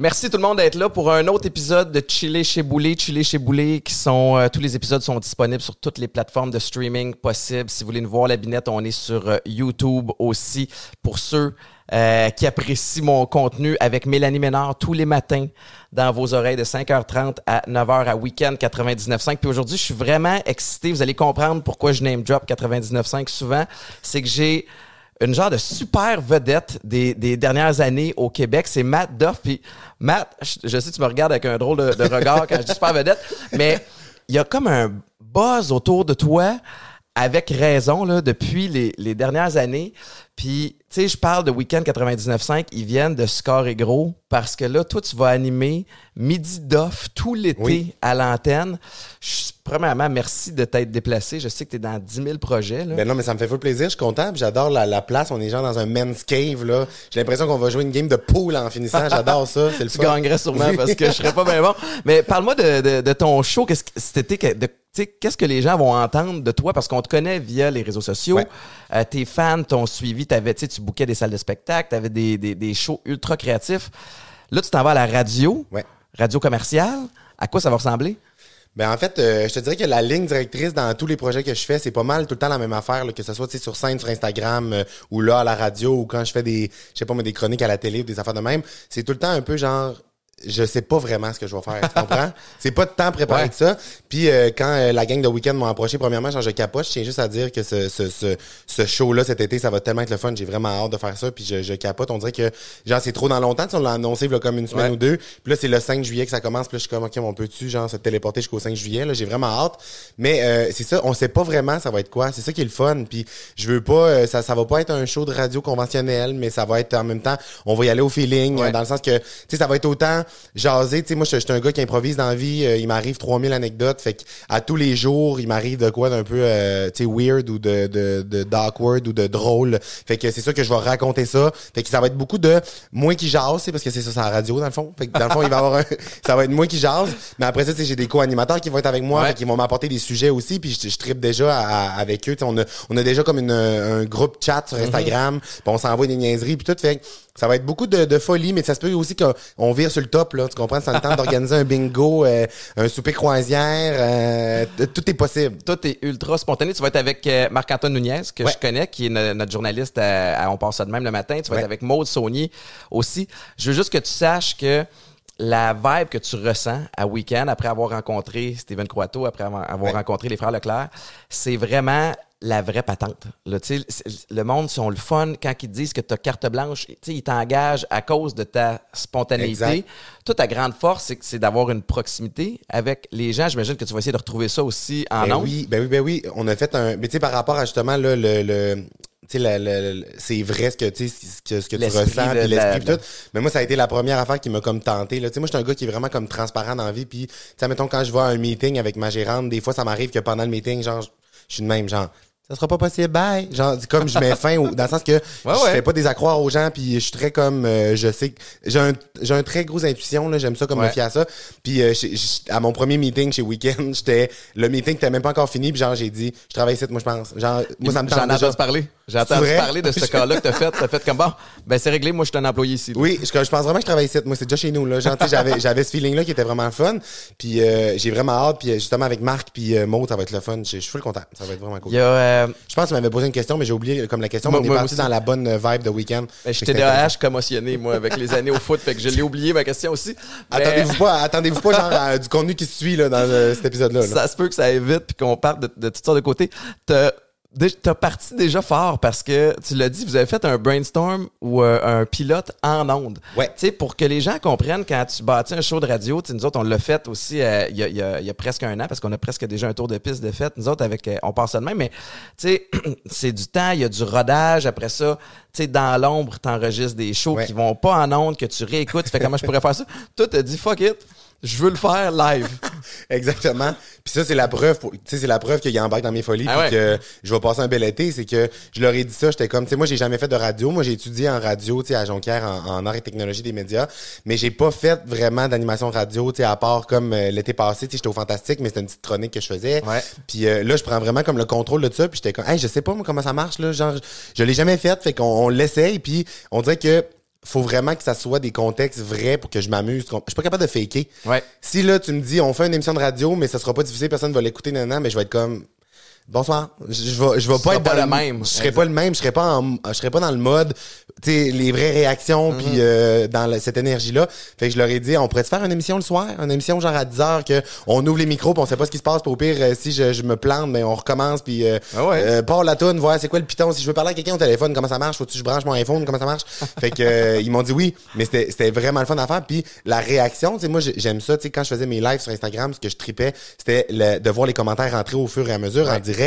Merci tout le monde d'être là pour un autre épisode de Chiller chez Boulet, Chiller chez Boulet, qui sont euh, tous les épisodes sont disponibles sur toutes les plateformes de streaming possibles. Si vous voulez nous voir la binette, on est sur euh, YouTube aussi pour ceux euh, qui apprécient mon contenu avec Mélanie Ménard tous les matins dans vos oreilles de 5h30 à 9h à Weekend 99.5. Puis aujourd'hui, je suis vraiment excité. Vous allez comprendre pourquoi je name drop 99.5 souvent. C'est que j'ai une genre de super vedette des, des dernières années au Québec. C'est Matt Duff. Puis Matt, je, je sais tu me regardes avec un drôle de, de regard quand je dis super vedette, mais il y a comme un buzz autour de toi avec raison là, depuis les, les dernières années. Puis, tu sais, je parle de Weekend 99.5, ils viennent de Score et Gros parce que là, toi, tu vas animer Midi d'off tout l'été Oui. à l'antenne. Premièrement, merci de t'être déplacé. Je sais que tu es dans 10 000 projets. Là. Ben non, mais ça me fait full plaisir. Je suis content. J'adore la, la place. On est genre dans un men's cave, là. J'ai l'impression qu'on va jouer une game de pool en finissant. J'adore ça. C'est le tu fun. gagnerais sûrement parce que je serais pas bien bon. Mais parle-moi de, de, de ton show. Qu'est-ce que que- de- qu'est-ce que les gens vont entendre de toi? Parce qu'on te connaît via les réseaux sociaux. Ouais. Euh, tes fans t'ont suivi. T'avais, tu tu bouquais des salles de spectacle. T'avais des, des, des shows ultra créatifs. Là, tu t'en vas à la radio. Ouais. Radio commerciale. À quoi ça va ressembler? Ben en fait, euh, je te dirais que la ligne directrice dans tous les projets que je fais, c'est pas mal tout le temps la même affaire, là, que ce soit tu sur scène, sur Instagram, euh, ou là à la radio, ou quand je fais des, je sais pas moi, des chroniques à la télé ou des affaires de même. C'est tout le temps un peu genre, je sais pas vraiment ce que je vais faire. Tu comprends? c'est pas de temps préparé Ouais. que ça. Puis euh, quand euh, la gang de week-end m'a approché, premièrement, genre je capote, je tiens juste à dire que ce, ce, ce, ce show-là cet été, ça va tellement être le fun. J'ai vraiment hâte de faire ça. Puis je, je capote. On dirait que genre c'est trop dans longtemps. Tu on l'a annoncé a comme une semaine Ouais. ou deux. Puis là, c'est le 5 juillet que ça commence. Puis là, je suis comme, OK, on peut-tu, genre, se téléporter jusqu'au 5 juillet? Là, j'ai vraiment hâte. Mais euh, c'est ça, on sait pas vraiment ça va être quoi. C'est ça qui est le fun. Puis je veux pas, euh, ça, ça va pas être un show de radio conventionnel, mais ça va être en même temps, on va y aller au feeling, Ouais. euh, dans le sens que, tu sais, ça va être autant jaser. Tu sais, moi, je suis un gars qui improvise dans la vie. euh, il m'arrive 3000 anecdotes. Fait que à tous les jours, il m'arrive de quoi d'un peu, euh, tu sais, weird ou de, de, de d'awkward ou de drôle. Fait que c'est sûr que je vais raconter ça. Fait que ça va être beaucoup de moi qui jase, parce que c'est ça, c'est la radio, dans le fond. Fait que dans le fond, il va y avoir un, ça va être moi qui jase. Mais après ça, j'ai des co-animateurs qui vont être avec moi. Ouais. Qu'ils vont m'apporter des sujets aussi. Puis je, je tripe déjà à- à- avec eux. Tu sais, on a, on a déjà comme une, un groupe chat sur Instagram. Puis on s'envoie des niaiseries. Puis tout. Fait que ça va être beaucoup de, de folie, mais ça se peut aussi qu'on vire sur le top, là. Tu comprends? C'est le temps d'organiser un bingo, euh, un souper croisière. euh, tout est possible. Tout est ultra spontané. Tu vas être avec euh, Marc-Antoine Nunez, que Ouais. je connais, qui est no- notre journaliste à, à On passe ça de même le matin. Tu vas Ouais. être avec Maude Saunier aussi. Je veux juste que tu saches que la vibe que tu ressens à Week-end, après avoir rencontré Steven Croato, après avoir, avoir Ouais. rencontré les frères Leclerc, c'est vraiment la vraie patente. Là, le monde sont le fun quand ils disent que tu as carte blanche. Ils t'engagent à cause de ta spontanéité. Exact. Toute ta grande force, c'est d'avoir une proximité avec les gens. J'imagine que tu vas essayer de retrouver ça aussi en Ben ondes. oui, ben oui, ben oui. On a fait un. Mais tu sais, par rapport à justement là, le. le c'est vrai ce que, ce que, ce que tu ressens, puis l'esprit, tout. Mais moi, ça a été la première affaire qui m'a comme tenté. Là. Moi, je suis un gars qui est vraiment comme transparent dans la vie. Puis, tu sais, mettons, quand je vais à un meeting avec ma gérante, des fois, ça m'arrive que pendant le meeting, genre, je je suis de même, genre, ça sera pas possible, bye. Genre, comme je mets fin, au- dans le sens que je ouais. fais pas des accroires aux gens, puis je suis très comme, euh, je sais, que- j'ai un, j'ai un très gros intuition, là, j'aime ça comme Ouais. me fier à ça. Puis, euh, à mon premier meeting chez Weekend, j'étais, le meeting était même pas encore fini, puis genre, j'ai dit, je travaille ici, moi, je pense. Genre, moi, ça me J'en tente ai déjà. parler. J'ai entendu parler de ce cas-là que t'as fait. T'as fait comme bon, ben c'est réglé, moi je suis un employé ici. là. Oui, je, je pense vraiment que je travaille ici. Moi, c'est déjà chez nous. Là. Genre, j'avais, j'avais ce feeling-là qui était vraiment fun. Puis euh, j'ai vraiment hâte. Puis euh, justement, avec Marc puis euh, Maud, ça va être le fun. Je, suis full content. Ça va être vraiment cool. Euh, Je pense que tu m'avais posé une question, mais j'ai oublié comme la question. Moi- mais on est moi parti aussi. dans la bonne euh, vibe de week-end. ben, j'étais intéressant. DAH commotionné, moi, avec les années au foot, fait que je l'ai oublié ma question aussi. Mais Attendez-vous pas, attendez-vous pas genre à du contenu qui suit là, dans euh, cet épisode-là. là. ça se peut que ça aille vite puis qu'on parte de, de toutes sortes de côtés. T'as t'as parti déjà fort parce que tu l'as dit, vous avez fait un brainstorm ou euh, un pilote en ondes. Ouais. Tu sais, pour que les gens comprennent quand tu bâtis un show de radio, nous autres, on l'a fait aussi euh, il y, a, il y a- il y a presque un an parce qu'on a presque déjà un tour de piste de fait. Nous autres, avec, euh, on passe ça de même, mais tu sais, c'est du temps, il y a du rodage. Après ça, tu sais, dans l'ombre, t'enregistres des shows Ouais. qui vont pas en ondes, que tu réécoutes. Tu fais comment je pourrais faire ça? Toi, t'as dit fuck it. Je veux le faire live. Exactement. Puis ça, c'est la preuve, pour- tu sais, c'est la preuve qu'il embarque dans mes folies, Ah puis que je vais passer un bel été. C'est que je leur ai dit ça, j'étais comme, tu sais, moi, j'ai jamais fait de radio. Moi, j'ai étudié en radio, tu sais, à Jonquière, en, en art et technologie des médias. Mais j'ai pas fait vraiment d'animation radio, tu sais, à part comme euh, l'été passé, tu sais, j'étais au Fantastique, mais c'était une petite chronique que je faisais. Ouais. Puis euh, là, je prends vraiment comme le contrôle de ça, puis j'étais comme, hey, je sais pas, moi, comment ça marche, là. Genre, je l'ai jamais fait, fait qu'on on l'essaye, puis on dirait que faut vraiment que ça soit des contextes vrais pour que je m'amuse. Je suis pas capable de faker. Ouais. Si là, tu me dis, on fait une émission de radio, mais ça sera pas diffusé, personne va l'écouter, nan, mais je vais être comme, bonsoir. Je, je vais, je vais pas être pas dans le même. Je serai pas le même. Je serai pas en, je serai pas dans le mode, tu sais, les vraies réactions, puis euh, dans la- cette énergie-là. Fait que je leur ai dit, on pourrait te faire une émission le soir, une émission genre à 10 heures que on ouvre les micros, puis on sait pas ce qui se passe. Pour au pire, euh, si je, je me plante, mais on recommence, puis euh, Ah ouais. euh, la toune, voir c'est quoi le piton. Si je veux parler à quelqu'un au téléphone, comment ça marche? Faut-tu que je branche mon iPhone? Comment ça marche? fait que euh, ils m'ont dit oui, mais c'était c'était vraiment le fun à faire. Puis la réaction, tu sais, moi j'ai- j'aime ça. Tu sais, quand je faisais mes lives sur Instagram, ce que je tripais, c'était de voir les commentaires rentrer au fur et à mesure en direct.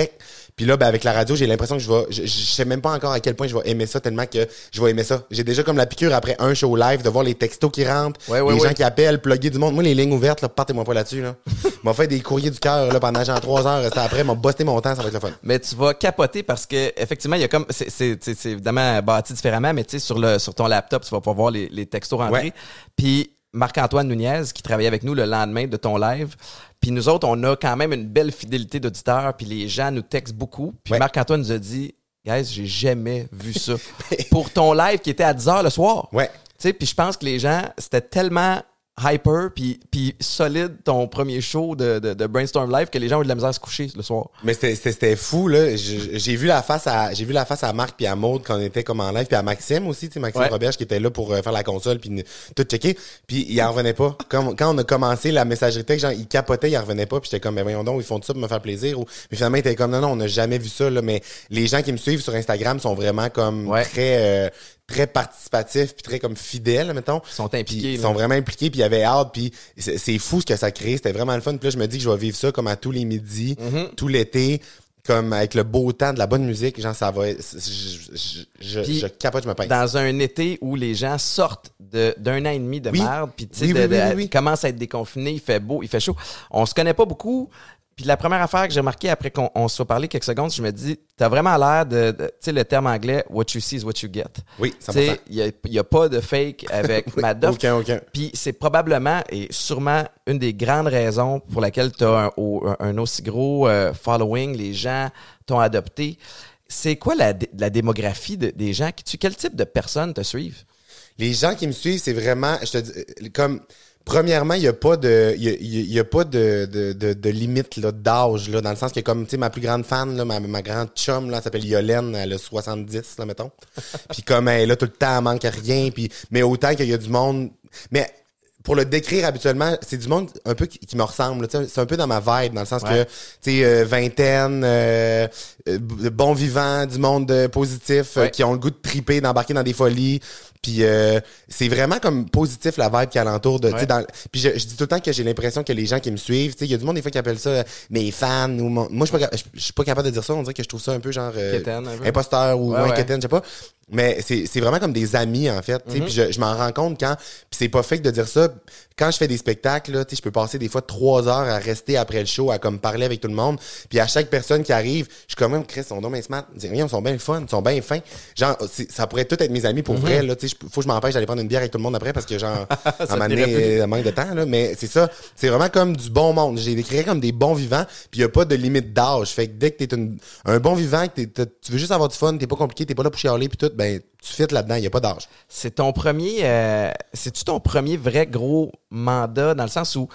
Puis là, ben, avec la radio, j'ai l'impression que je vais, je, je sais même pas encore à quel point je vais aimer ça tellement que je vais aimer ça. J'ai déjà comme la piqûre après un show live de voir les textos qui rentrent, Ouais, ouais, les ouais. gens qui appellent, plugger du monde. Moi, les lignes ouvertes, là, partez-moi pas là-dessus, là. m'a fait des courriers du cœur, là, pendant genre trois heures. C'était après, m'a busté mon temps, ça va être le fun. Mais tu vas capoter parce que effectivement, il y a comme c'est c'est c'est- c'est évidemment bâti différemment, mais tu sais sur le sur ton laptop, tu vas pouvoir voir les, les textos rentrer. Puis Marc-Antoine Nunez qui travaillait avec nous le lendemain de ton live. Puis nous autres, on a quand même une belle fidélité d'auditeurs, puis les gens nous textent beaucoup. Puis Ouais. Marc-Antoine nous a dit "Guys, j'ai jamais vu ça." Pour ton live qui était à 10h le soir. Ouais. Tu sais, puis je pense que les gens, c'était tellement hyper puis, puis solide ton premier show de, de, de Brainstorm Live que les gens ont eu de la misère à se coucher le soir. Mais c'était- fou là. J'ai vu la face à j'ai vu la face à Marc puis à Maude quand on était comme en live puis à Maxime aussi, tu sais Maxime Ouais. Roberge qui était là pour euh, faire la console puis tout checker. Puis il en revenait pas. Quand, quand on a commencé la messagerie texte, genre il capotait, il en revenait pas. Puis j'étais comme mais voyons donc, ils font ça pour me faire plaisir. Ou, mais finalement il était comme non non, on n'a jamais vu ça là. Mais les gens qui me suivent sur Instagram sont vraiment comme Ouais. très euh, très participatifs puis très comme fidèles mettons. Ils sont impliqués, Ils sont vraiment impliqués puis il y avait hâte puis c'est fou ce que ça crée. C'était vraiment le fun. Puis là je me dis que je vais vivre ça comme à tous les midis, Mm-hmm. tout l'été comme avec le beau temps, de la bonne musique, genre ça va, être- je, je, je, Puis, je capote, je me pince. dans un été où les gens sortent d'un an et demi de Oui. merde, puis tu sais, Oui, oui, oui, de- oui, oui. commence à être déconfiné, il fait beau, il fait chaud. On se connaît pas beaucoup. Puis la première affaire que j'ai remarqué après qu'on on se soit parlé quelques secondes, je me dis, t'as vraiment l'air de, de- tu sais, le terme anglais, what you see is what you get. Oui, Tu sais, 100%. il y a, il y a pas de fake avec Madoff. Aucun, aucun. Puis c'est probablement et sûrement une des grandes raisons pour laquelle tu as un, au- un aussi gros euh, following, les gens t'ont adopté. C'est quoi la, la démographie de- des gens qui tu quel type de personnes te suivent? Les gens qui me suivent, c'est vraiment, je te dis, euh, comme, premièrement, il y a pas de, il y a, y a- pas de, de, de, de limite, là, d'âge, là, dans le sens que comme, tu sais, ma plus grande fan, là, ma, ma grande chum, là, elle s'appelle Yolène, elle a 70, là, mettons. puis comme elle est là tout le temps, elle manque à rien, puis, mais autant qu'il y a du monde, mais, pour le décrire habituellement, c'est du monde un peu qui, qui me ressemble. C'est un peu dans ma vibe, dans le sens Ouais. que, tu sais, euh, vingtaine, euh, euh, bon vivant, du monde euh, positif, euh, Ouais. qui ont le goût de triper, d'embarquer dans des folies. Puis euh, c'est vraiment comme positif la vibe qui est alentour de. Ouais. dans- Puis je, je dis tout le temps que j'ai l'impression que les gens qui me suivent, tu sais, il y a du monde des fois qui appelle ça euh, mes fans ou mon- moi je suis pas, je je suis pas capable de dire ça. On dirait que je trouve ça un peu genre euh, un peu. imposteur ou Ouais, ouais, je sais pas. Mais c'est vraiment comme des amis en fait. Mm-hmm. Puis je, je m'en rends compte quand. Puis c'est pas fake de dire ça. Quand je fais des spectacles, là, je peux passer des fois trois heures à rester après le show à comme parler avec tout le monde. Puis à chaque personne qui arrive, je suis comme même Chris, sont donc bien smart. Ils disent, Rien, ils sont bien fun, ils sont bien fins. Genre, ça pourrait tout être mes amis pour vrai. Là, faut que je m'empêche d'aller prendre une bière avec tout le monde après parce que genre, à un euh, manque de temps. Là, mais c'est ça. C'est vraiment comme du bon monde. J'ai décrit comme des bons vivants. Puis il y a pas de limite d'âge. Fait que dès que t'es un bon vivant, que tu veux juste avoir du fun, t'es pas compliqué, t'es pas là pour chialer puis tout, ben tu fites là-dedans. Il y a pas d'âge. C'est ton premier euh, c'est-tu ton premier vrai gros mandat dans le sens où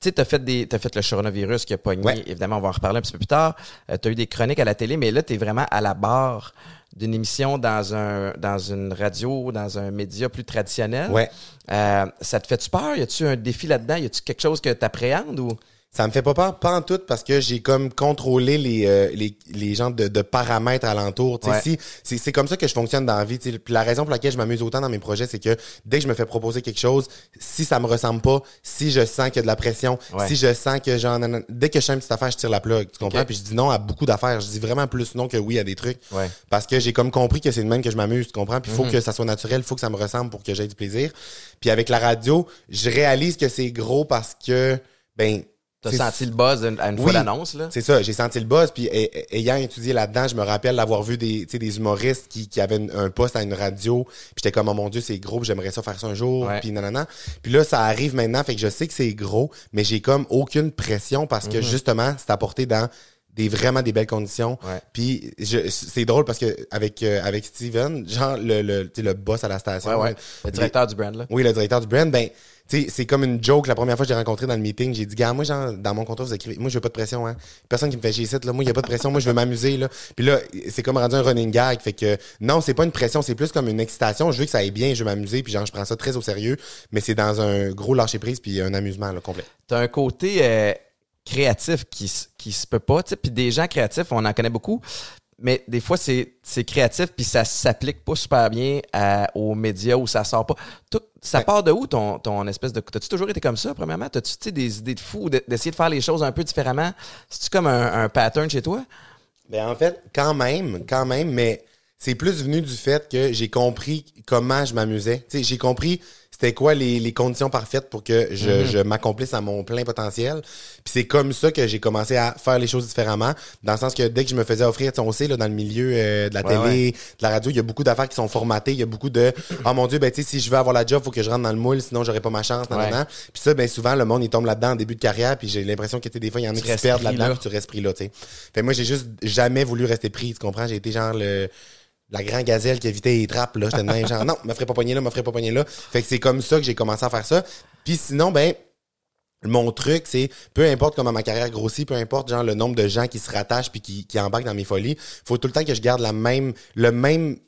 tu sais, t'as fait des, t'as fait le coronavirus qui a pogné. Ouais. Évidemment, on va en reparler un petit peu plus tard. Euh, t'as eu des chroniques à la télé, mais là, t'es vraiment à la barre d'une émission dans un, dans une radio, dans un média plus traditionnel. Ouais. Euh, ça te fait-tu peur? Y a-tu un défi là-dedans? Y a-tu quelque chose que t'appréhendes ou? Ça me fait pas peur, pas en tout, parce que j'ai comme contrôlé les, euh, les, les genres de, de paramètres alentour. Ouais. si, c'est, c'est comme ça que je fonctionne dans la vie. Puis la raison pour laquelle je m'amuse autant dans mes projets, c'est que dès que je me fais proposer quelque chose, si ça me ressemble pas, si je sens qu'il y a de la pression, Ouais. si je sens que nan, dès que je sens une petite affaire, je tire la plug. Tu comprends? Puis je dis non à beaucoup d'affaires. Je dis vraiment plus non que oui à des trucs. Ouais. Parce que j'ai comme compris que c'est de même que je m'amuse, tu comprends? Puis il faut Mhm. que ça soit naturel, il faut que ça me ressemble pour que j'aie du plaisir. Puis avec la radio, je réalise que c'est gros parce que, ben, T'as senti le buzz une, à une fois Oui. l'annonce, là? c'est ça, j'ai senti le buzz. Puis ay- ay- ayant étudié là-dedans, je me rappelle d'avoir vu des, des humoristes qui, qui avaient une- un poste à une radio. Puis j'étais comme, oh mon Dieu, c'est gros, puis j'aimerais ça faire ça un jour. Ouais. Puis nanana. Puis là, ça arrive maintenant, fait que je sais que c'est gros, mais j'ai comme aucune pression parce Mhm. que justement, c'est apporté dans des vraiment des belles conditions. Ouais. Puis c'est drôle parce que avec euh, avec Steven, genre le le, le boss à la station, Ouais, ouais. Le directeur du brand, là. oui, le directeur du brand, ben, c'est comme une joke. La première fois que je l'ai rencontré dans le meeting, j'ai dit, gars, moi, dans mon contrat, vous écrivez, moi, je veux pas de pression, hein. Personne qui me fait chier là. Moi, il y a pas de pression. moi, je veux m'amuser, là. Puis là, c'est comme rendu un running gag. Fait que, non, c'est pas une pression, c'est plus comme une excitation. Je veux que ça aille bien, je veux m'amuser, puis genre, je prends ça très au sérieux. Mais c'est dans un gros lâcher prise, puis un amusement, là, complet. T'as un côté euh, créatif qui, qui se peut pas. Puis des gens créatifs, on en connaît beaucoup. Mais des fois, c'est créatif, puis ça s'applique pas super bien à- aux médias où ça sort pas. Tout, ça Ouais. part de où ton, ton espèce de. T'as-tu toujours été comme ça, premièrement? T'as-tu des idées de fou, de- d'essayer de faire les choses un peu différemment? C'est-tu comme un, un pattern chez toi? Ben, en fait, quand même, quand même, mais c'est plus venu du fait que j'ai compris comment je m'amusais. J'ai compris c'était quoi les, les conditions parfaites pour que je, je m'accomplisse à mon plein potentiel. Puis c'est comme ça que j'ai commencé à faire les choses différemment, dans le sens que dès que je me faisais offrir, tu sais, on sait, là, dans le milieu euh, de la Ouais, télé, de la radio, il y a beaucoup d'affaires qui sont formatées, il y a beaucoup de « Oh mon Dieu, ben tu sais, si je veux avoir la job, faut que je rentre dans le moule, sinon j'aurai pas ma chance. Ouais. Puis ça, ben souvent, le monde, il tombe là-dedans en début de carrière, puis j'ai l'impression que des fois, il y en a qui se perdent là-dedans, là. tu restes pris là, tu sais. Fait que moi, j'ai juste jamais voulu rester pris, tu comprends? J'ai été genre le la grande gazelle qui évitait les trappes, là. J'étais de même, genre, non, me ferait pas pogner là, me ferait pas pogner là. Fait que c'est comme ça que j'ai commencé à faire ça. Puis sinon, ben, mon truc, c'est peu importe comment ma carrière grossit, peu importe genre le nombre de gens qui se rattachent puis qui, qui embarquent dans mes folies, faut tout le temps que je garde la même, le même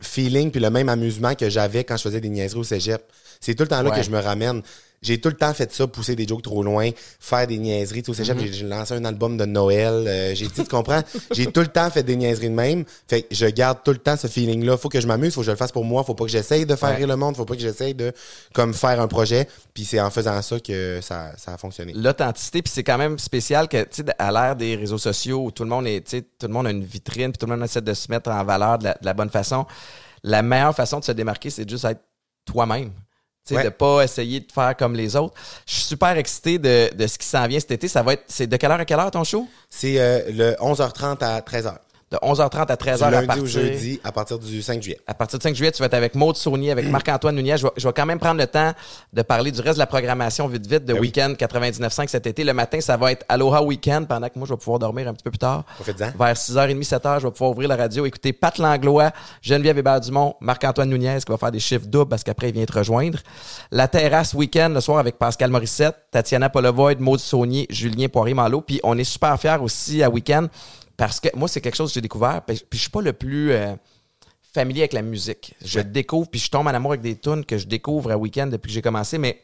feeling puis le même amusement que j'avais quand je faisais des niaiseries au cégep. C'est tout le temps là Ouais. que je me ramène. J'ai tout le temps fait ça, pousser des jokes trop loin, faire des niaiseries. Tu sais, au cégep, j'ai- j'ai lancé un album de Noël. euh, j'ai dit, tu comprends? J'ai tout le temps fait des niaiseries de même. Fait que je garde tout le temps ce feeling-là. Faut que je m'amuse, faut que je le fasse pour moi. Faut pas que j'essaye de faire Ouais. rire le monde. Faut pas que j'essaye de, comme, faire un projet. Puis c'est en faisant ça que ça, ça a fonctionné. L'authenticité, puis c'est quand même spécial que, tu sais, à l'ère des réseaux sociaux où tout le monde est, tu sais, tout le monde a une vitrine, puis tout le monde essaie de se mettre en valeur de la, de la bonne façon. La meilleure façon de se démarquer, c'est juste être toi-même. Tu Ouais. de pas essayer de faire comme les autres. Je suis super excité de, de ce qui s'en vient cet été. Ça va être, c'est de quelle heure à quelle heure ton show? C'est euh, le 11h30 à 13h. De 11h30 à Du 13h à partir. au jeudi à partir du 5 juillet. À partir du 5 juillet, tu vas être avec Maud Saunier, avec Marc-Antoine Nunez. Je vais, je vais quand même prendre le temps de parler du reste de la programmation vite vite de Ben oui. Weekend 99.5 cet été. Le matin, ça va être Aloha Weekend pendant que moi, je vais pouvoir dormir un petit peu plus tard. Vers 6h30, 7h, je vais pouvoir ouvrir la radio, écouter Pat Langlois, Geneviève Hébert-Dumont, Marc-Antoine Nunez qui va faire des chiffres doubles parce qu'après, il vient te rejoindre. La terrasse Weekend le soir avec Pascal Morissette, Tatiana Polovoid, Maud Saunier, Julien Poirier-Malo. Puis on est super fiers aussi à Weekend parce que moi, c'est quelque chose que j'ai découvert. Puis je suis pas le plus euh, familier avec la musique. Je découvre, puis je tombe en amour avec des tunes que je découvre à Weekend depuis que j'ai commencé. Mais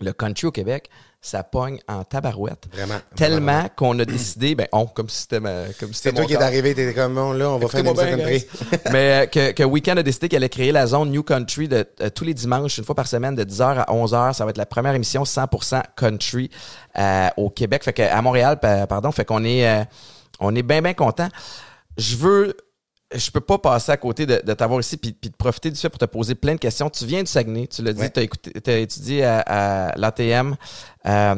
le country au Québec, ça pogne en tabarouette. Vraiment. Tellement qu'on a décidé, ben on, comme si c'était ma- comme si C'est toi qui est corps. arrivé, t'étais comme, bon, là, on va faire une bien, country. Mais euh, que, que Weekend a décidé qu'elle allait créer la zone New Country de, euh, tous les dimanches, une fois par semaine, de 10h à 11h. Ça va être la première émission 100% country euh, au Québec, fait que, à Montréal, pa- pardon. Fait qu'on est, euh, on est bien, bien content. Je veux, je peux pas passer à côté de, de t'avoir ici puis, puis de profiter du fait pour te poser plein de questions. Tu viens du Saguenay, tu l'as dit, Ouais. tu as, étudié à, à l'ATM. Euh,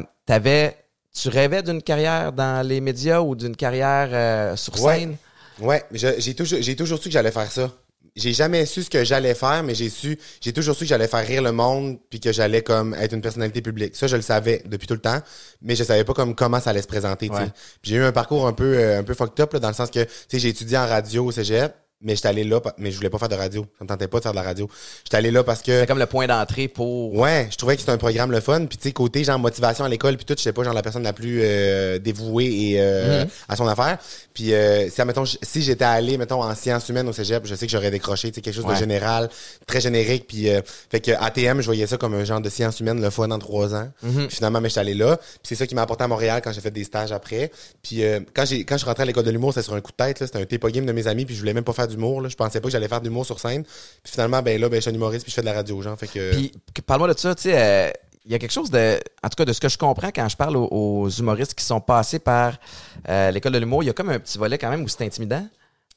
tu rêvais d'une carrière dans les médias ou d'une carrière euh, sur Ouais. scène? Ouais, je- j'ai toujours, j'ai toujours su que j'allais faire ça. J'ai jamais su ce que j'allais faire, mais j'ai su, j'ai toujours su que j'allais faire rire le monde, puis que j'allais comme être une personnalité publique. Ça, je le savais depuis tout le temps, mais je savais pas comme comment ça allait se présenter. Ouais. J'ai eu un parcours un peu, euh, un peu fucked up là, dans le sens que, tu sais, j'ai étudié en radio au cégep. Mais j'étais allé là, mais je voulais pas faire de radio. Ça me tentait pas de faire de la radio. J'étais allé là parce que C'est comme le point d'entrée pour. Ouais, je trouvais que c'était un programme le fun. Puis tu sais, côté genre motivation à l'école, puis tout, je sais pas, genre la personne la plus euh, dévouée et euh, Mhm. à son affaire. Puis euh, si, admettons, si j'étais allé, mettons, en sciences humaines au cégep, je sais que j'aurais décroché, tu sais, quelque chose Ouais. de général, très générique. Puis euh, fait que ATM, je voyais ça comme un genre de sciences humaines le fun en trois ans. Mhm. Puis finalement, mais j'étais allé là. Puis c'est ça qui m'a apporté à Montréal quand j'ai fait des stages après. Puis euh, quand j'ai quand je suis rentré à l'école de l'humour, c'était sur un coup de tête. là. C'était un TPA game de mes amis. Puis je voulais même pas faire d'humour. là. Je pensais pas que j'allais faire d'humour sur scène. Puis finalement, ben là, ben je suis un humoriste puis je fais de la radio, genre. Fait que Puis, que- parle-moi de ça, tu sais, euh, il y a quelque chose de, en tout cas, de ce que je comprends quand je parle aux, aux humoristes qui sont passés par euh, l'école de l'humour, il y a comme un petit volet quand même où c'est intimidant.